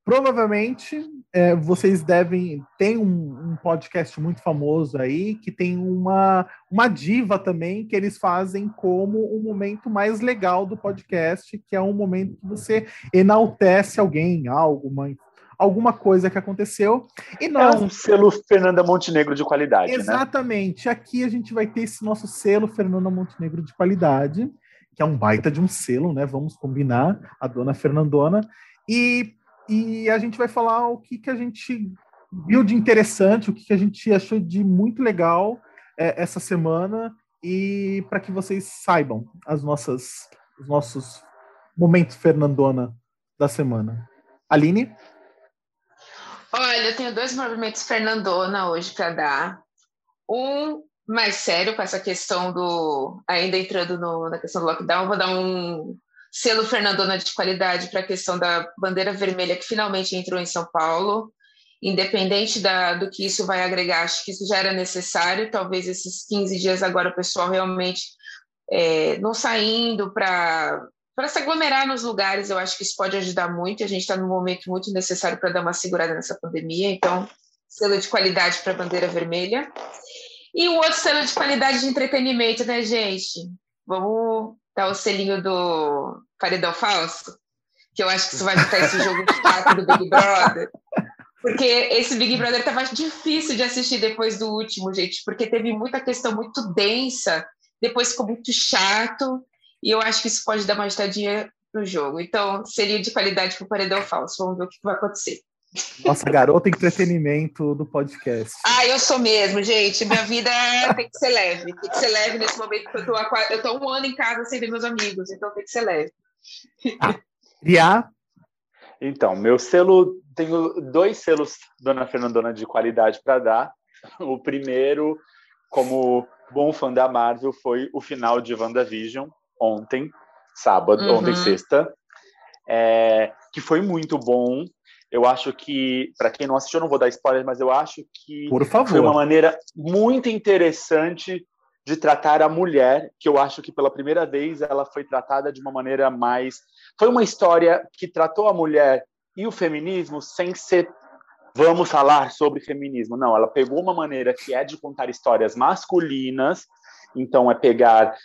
provavelmente é, vocês devem. Tem um, um, podcast muito famoso aí que tem uma, uma diva também que eles fazem como o um momento mais legal do podcast, que é um momento que você enaltece alguém, algo, uma, alguma coisa que aconteceu. E nós... É um selo Fernanda Montenegro de qualidade. Né? Exatamente. Né? Aqui a gente vai ter esse nosso selo Fernanda Montenegro de qualidade, que é um baita de um selo, né? Vamos combinar, a dona Fernandona. E, e a gente vai falar o que, que a gente viu de interessante, o que, que a gente achou de muito legal é, essa semana e para que vocês saibam as nossas, os nossos momentos Fernandona da semana. Aline? Olha, eu tenho dois movimentos Fernandona hoje para dar. Um mais sério com essa questão do. Ainda entrando no, na questão do lockdown, vou dar um selo Fernandona de qualidade para a questão da bandeira vermelha que finalmente entrou em São Paulo. Independente da, do que isso vai agregar, acho que isso já era necessário. Talvez esses 15 dias agora o pessoal realmente é, não saindo para para se aglomerar nos lugares, eu acho que isso pode ajudar muito. A gente está num momento muito necessário para dar uma segurada nessa pandemia, então, selo de qualidade para a bandeira vermelha. E o outro selo de qualidade de entretenimento, né, gente? Vamos dar o selinho do Paredão Falso? Que eu acho que isso vai botar esse jogo de taco do Big Brother. Porque esse Big Brother estava difícil de assistir depois do último, gente, porque teve muita questão muito densa, depois ficou muito chato, e eu acho que isso pode dar uma agitadinha no jogo. Então, seria de qualidade para o Paredão Falso. Vamos ver o que vai acontecer. Nossa, garota entretenimento do podcast. Ah, eu sou mesmo, gente. Minha vida tem que ser leve. Tem que ser leve nesse momento que eu tô, eu tô um ano em casa sem ver meus amigos, então tem que ser leve. Ah, Ria? Então, meu selo, tenho dois selos Dona Fernandona de qualidade para dar. O primeiro, como bom fã da Marvel, foi o final de WandaVision, ontem, sábado, uhum. ontem, sexta, é, que foi muito bom. Eu acho que, para quem não assistiu, eu não vou dar spoiler, mas eu acho que foi uma maneira muito interessante de tratar a mulher, que eu acho que pela primeira vez ela foi tratada de uma maneira mais. Foi uma história que tratou a mulher e o feminismo sem ser. Vamos falar sobre feminismo. Não, ela pegou uma maneira que é de contar histórias masculinas, então é pegar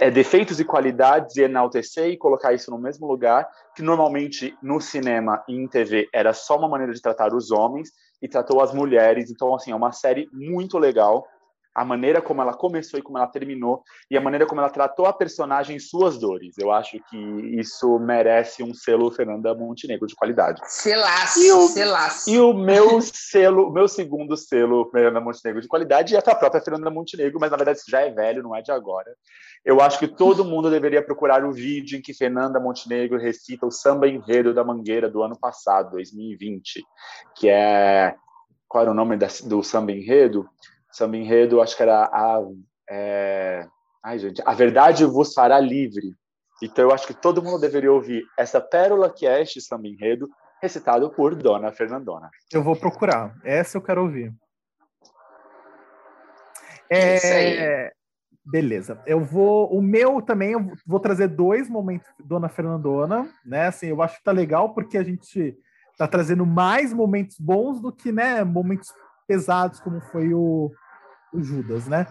é, defeitos e qualidades e enaltecer e colocar isso no mesmo lugar, que normalmente no cinema e em TV era só uma maneira de tratar os homens e tratou as mulheres. Então, assim, é uma série muito legal a maneira como ela começou e como ela terminou, e a maneira como ela tratou a personagem em suas dores. Eu acho que isso merece um selo Fernanda Montenegro de qualidade. Selaço, e o, selaço. E o meu selo, meu segundo selo Fernanda Montenegro de qualidade é a própria Fernanda Montenegro, mas na verdade isso já é velho, não é de agora. Eu acho que todo mundo deveria procurar o vídeo em que Fernanda Montenegro recita o samba enredo da Mangueira do ano passado, 2020, que é qual era o nome do samba enredo? Samba enredo, acho que era a. É... Ai, gente, a verdade vos fará livre. Então, eu acho que todo mundo deveria ouvir essa pérola que é este samba enredo, recitado por Dona Fernandona. Eu vou procurar. Essa eu quero ouvir. É... Isso aí. Beleza. Eu vou. O meu também, eu vou trazer dois momentos Dona Fernandona, né? Assim, eu acho que tá legal porque a gente tá trazendo mais momentos bons do que, né, momentos pesados, como foi o, o Judas, né?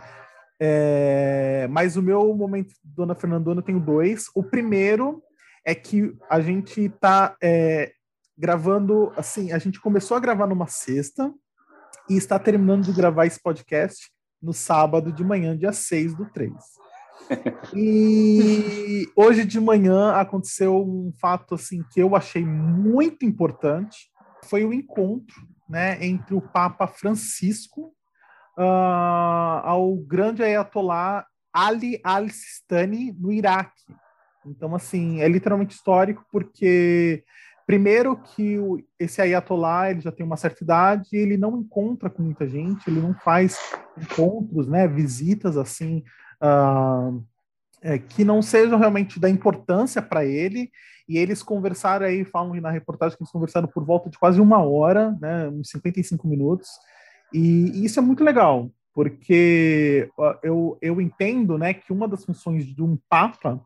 É, mas o meu momento Dona Fernandona eu tenho dois. O primeiro é que a gente está é, gravando, assim, a gente começou a gravar numa sexta e está terminando de gravar esse podcast no sábado de manhã, dia 6 do 3. E hoje de manhã aconteceu um fato assim que eu achei muito importante, foi o encontro, né, entre o Papa Francisco uh, ao grande Ayatollah Ali al-Sistani no Iraque. Então, assim, é literalmente histórico porque, primeiro, que o, esse Ayatollah ele já tem uma certa idade ele não encontra com muita gente, ele não faz encontros, né, visitas, assim, uh, é, que não sejam realmente da importância para ele. E eles conversaram aí, falam na reportagem que eles conversaram por volta de quase uma hora, né, uns 55 minutos. E, isso é muito legal, porque eu, eu entendo né, que uma das funções de um Papa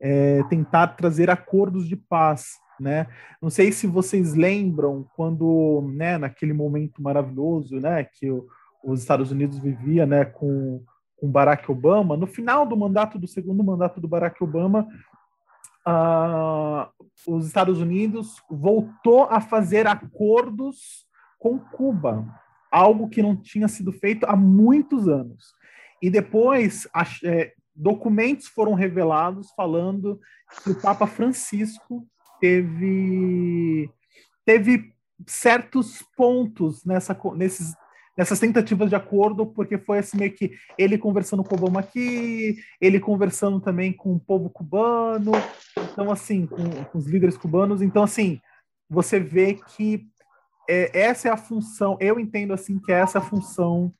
é tentar trazer acordos de paz. Né? Não sei se vocês lembram quando, né, naquele momento maravilhoso né, que o, os Estados Unidos vivia né, com, com Barack Obama, no final do mandato, do segundo mandato do Barack Obama, uh, os Estados Unidos voltou a fazer acordos com Cuba algo que não tinha sido feito há muitos anos. E depois, é, documentos foram revelados falando que o Papa Francisco teve, teve certos pontos nessa, nesses, nessas tentativas de acordo, porque foi assim meio que ele conversando com o Obama aqui, ele conversando também com o povo cubano, então assim, com, com os líderes cubanos, então assim, você vê que é, essa é a função, eu entendo assim que essa é a função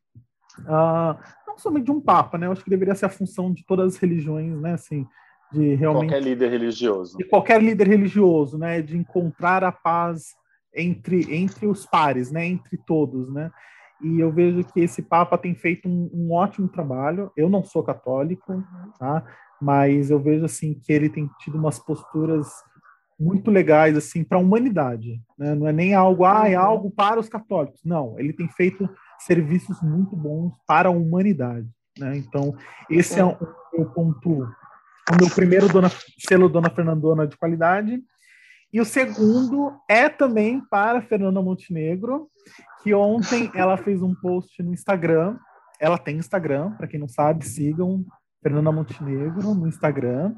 uh, não somente de um papa, né? Eu acho que deveria ser a função de todas as religiões, né? Assim, de realmente qualquer líder religioso, de qualquer líder religioso, né? De encontrar a paz entre entre os pares, né? Entre todos, né? E eu vejo que esse papa tem feito um, um ótimo trabalho. Eu não sou católico, tá? Mas eu vejo assim que ele tem tido umas posturas muito legais assim para a humanidade, né? Não é nem algo, ah, é uhum. algo para os católicos. Não, ele tem feito serviços muito bons para a humanidade. Né? Então, esse é o meu ponto, o meu primeiro dona, selo Dona Fernandona de qualidade. E o segundo é também para Fernanda Montenegro, que ontem ela fez um post no Instagram. Ela tem Instagram, para quem não sabe, sigam Fernanda Montenegro no Instagram.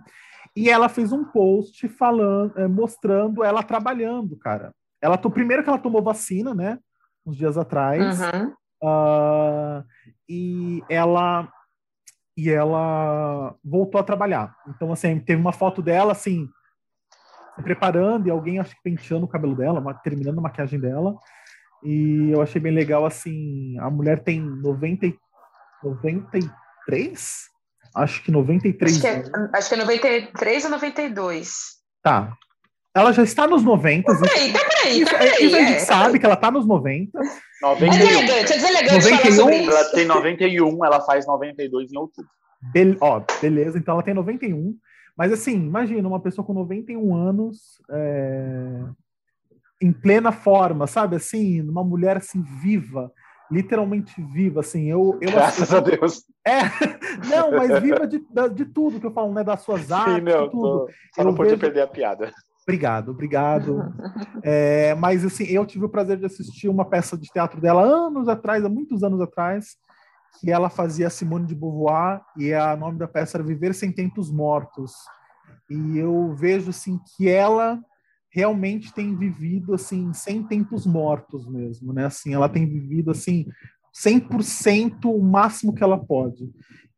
E ela fez um post falando, eh, mostrando ela trabalhando, cara. Ela, primeiro que ela tomou vacina, né? Uns dias atrás. Uhum. Uh, e ela e ela voltou a trabalhar. Então, assim, teve uma foto dela, assim, se preparando e alguém, acho que penteando o cabelo dela, terminando a maquiagem dela. E eu achei bem legal, assim, a mulher tem 90, 93? Acho que 93 acho que, é, acho que é 93 ou 92. Tá. Ela já está nos 90. Tá por aí, tá por aí, isso, tá por aí. Isso a gente é. sabe que ela está nos 90. 91. É deselegante, é deselegante 91, Ela tem 91, ela faz 92 em outubro. Be ó, beleza, então ela tem 91. Mas assim, imagina uma pessoa com 91 anos é, em plena forma, sabe? Assim, uma mulher assim viva, literalmente viva, assim. Eu, eu Graças a Deus. É, não, mas viva de, de tudo que eu falo, né? Das suas artes, Sim, não, tudo. Tô, só não podia perder a piada. Obrigado, obrigado. É, mas assim, eu tive o prazer de assistir uma peça de teatro dela anos atrás, há muitos anos atrás, que ela fazia Simone de Beauvoir e o nome da peça era Viver sem Tempos Mortos. E eu vejo assim que ela realmente tem vivido assim sem tempos mortos mesmo, né? Assim, ela tem vivido assim 100% o máximo que ela pode.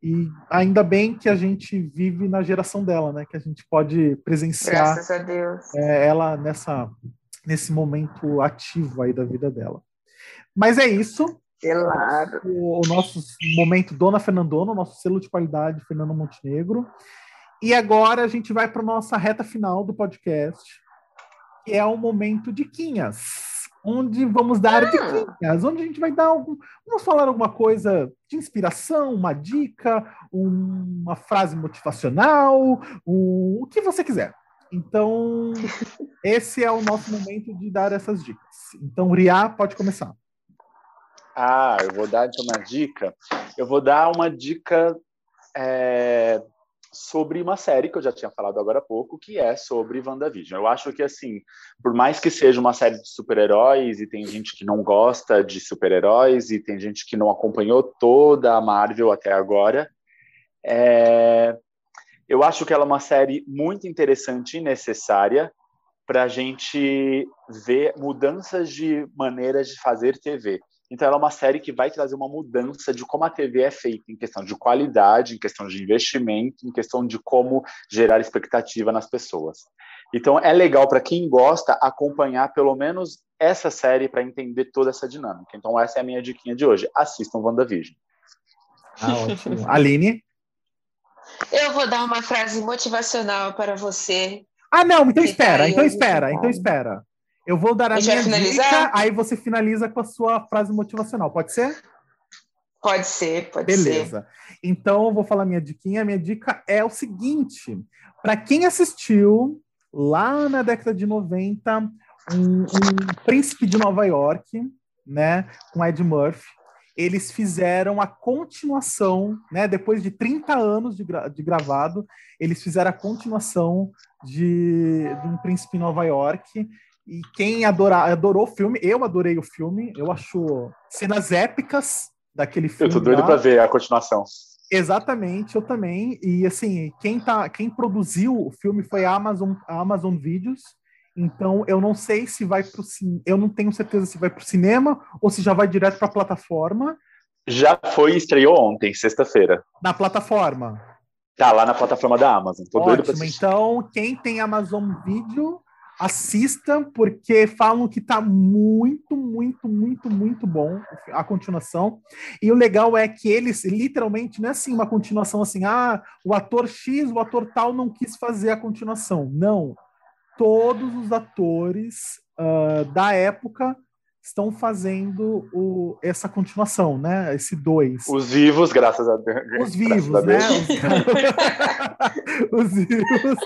E ainda bem que a gente vive na geração dela, né? Que a gente pode presenciar é, ela nessa, nesse momento ativo aí da vida dela. Mas é isso. Claro. O, o nosso momento Dona Fernandona, o nosso selo de qualidade Fernando Montenegro. E agora a gente vai para nossa reta final do podcast, que é o momento de Quinhas onde vamos dar ah. dicas, onde a gente vai dar algum, vamos falar alguma coisa de inspiração, uma dica, uma frase motivacional, um, o que você quiser. Então, esse é o nosso momento de dar essas dicas. Então, Ria, pode começar. Ah, eu vou dar então uma dica. Eu vou dar uma dica é, sobre uma série que eu já tinha falado agora há pouco, que é sobre WandaVision. Eu acho que, assim, por mais que seja uma série de super-heróis, e tem gente que não gosta de super-heróis, e tem gente que não acompanhou toda a Marvel até agora, é... eu acho que ela é uma série muito interessante e necessária para a gente ver mudanças de maneiras de fazer TV. Então, ela é uma série que vai trazer uma mudança de como a TV é feita, em questão de qualidade, em questão de investimento, em questão de como gerar expectativa nas pessoas. Então, é legal para quem gosta acompanhar pelo menos essa série para entender toda essa dinâmica. Então, essa é a minha diquinha de hoje. Assistam WandaVision. Ah, ótimo. Aline? Eu vou dar uma frase motivacional para você. Ah, não, então espera, então espera, então espera. Eu vou dar a, a minha dica, aí você finaliza com a sua frase motivacional. Pode ser? Pode ser, pode Beleza. ser. Beleza. Então, eu vou falar minha diquinha. A minha dica é o seguinte. Para quem assistiu lá na década de 90, um, um Príncipe de Nova York, né, com Ed Murphy, eles fizeram a continuação, né, depois de 30 anos de, gra de gravado, eles fizeram a continuação de, de Um Príncipe em Nova York, e quem adora, adorou o filme, eu adorei o filme, eu acho cenas épicas daquele filme. Eu tô doido para ver a continuação. Exatamente, eu também. E assim, quem, tá, quem produziu o filme foi a Amazon, a Amazon Videos. Então, eu não sei se vai para o eu não tenho certeza se vai para o cinema ou se já vai direto para a plataforma. Já foi estreou ontem, sexta-feira. Na plataforma. Tá lá na plataforma da Amazon. Tô Ótimo. Então, quem tem Amazon Video assista, porque falam que tá muito, muito, muito, muito bom a continuação. E o legal é que eles, literalmente, não é assim uma continuação assim, ah, o ator X, o ator tal não quis fazer a continuação. Não. Todos os atores uh, da época estão fazendo o, essa continuação, né? Esse dois. Os vivos, graças a Deus. Os vivos, né? Os, vivos.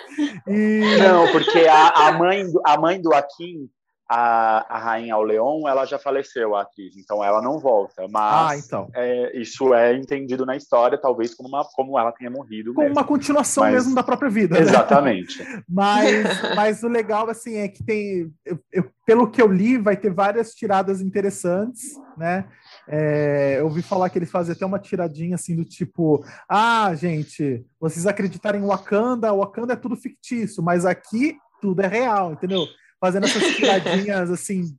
E... Não, porque a, a, mãe, do, a mãe do Akin a, a rainha Leon, ela já faleceu, a atriz, então ela não volta. Mas ah, então. é, isso é entendido na história, talvez como, uma, como ela tenha morrido. Como mesmo. uma continuação mas, mesmo da própria vida. Né? Exatamente. Né? mas, mas o legal, assim, é que tem. Eu, eu, pelo que eu li, vai ter várias tiradas interessantes, né? É, eu ouvi falar que eles fazem até uma tiradinha assim do tipo: ah, gente, vocês acreditarem em Wakanda, Wakanda é tudo fictício, mas aqui tudo é real, entendeu? Fazendo essas tiradinhas assim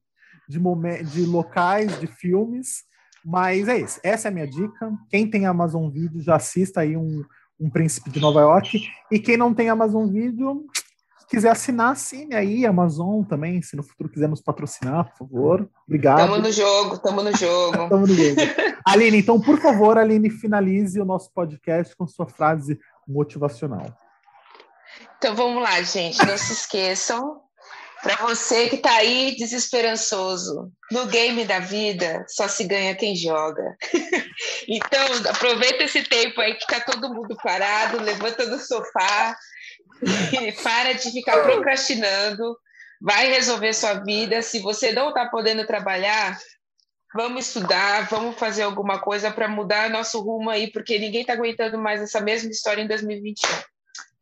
de, de locais, de filmes. Mas é isso. Essa é a minha dica. Quem tem Amazon Video já assista aí um, um Príncipe de Nova York. E quem não tem Amazon Video, quiser assinar, assine aí, Amazon também, se no futuro quiser nos patrocinar, por favor. Obrigado. Tamo no jogo, tamo no jogo. tamo no jogo. Aline, então, por favor, Aline, finalize o nosso podcast com sua frase motivacional. Então vamos lá, gente. Não se esqueçam para você que está aí desesperançoso, no game da vida só se ganha quem joga. então, aproveita esse tempo aí que está todo mundo parado, levanta do sofá e para de ficar procrastinando. Vai resolver sua vida. Se você não está podendo trabalhar, vamos estudar, vamos fazer alguma coisa para mudar nosso rumo aí, porque ninguém está aguentando mais essa mesma história em 2021.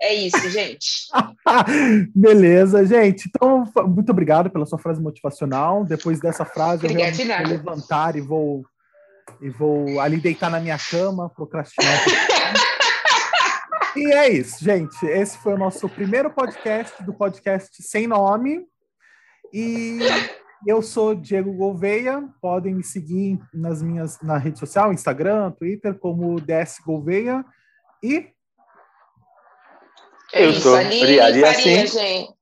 É isso, gente. Beleza, gente. Então, muito obrigado pela sua frase motivacional. Depois dessa frase, Obrigada eu vou levantar e vou, e vou ali deitar na minha cama, procrastinar. e é isso, gente. Esse foi o nosso primeiro podcast do podcast Sem Nome. E eu sou Diego Gouveia. Podem me seguir nas minhas na rede social, Instagram, Twitter, como DS Gouveia. E eu Isso, sou Aline Faria, assim. Gente.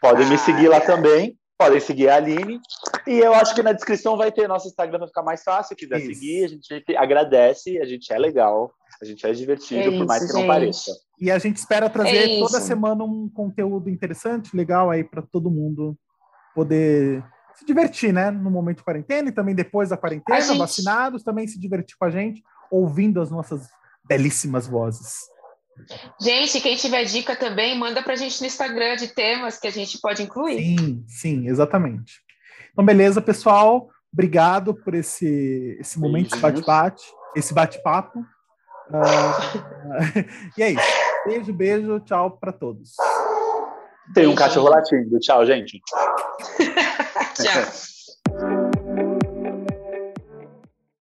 Podem ah, me seguir lá também. Podem seguir a Aline. E eu acho que na descrição vai ter nosso Instagram para ficar mais fácil. Quiser isso. seguir, a gente agradece, a gente é legal, a gente é divertido, é por mais que gente. não pareça. E a gente espera trazer é toda semana um conteúdo interessante, legal aí para todo mundo poder se divertir, né? No momento de quarentena e também depois da quarentena, gente... vacinados, também se divertir com a gente, ouvindo as nossas belíssimas vozes. Gente, quem tiver dica também, manda para a gente no Instagram de temas que a gente pode incluir. Sim, sim, exatamente. Então, beleza, pessoal. Obrigado por esse, esse momento de bate-bate, esse bate-papo. Uh, e é isso. Beijo, beijo, tchau para todos. Tem um cachorro latindo. Tchau, gente. tchau.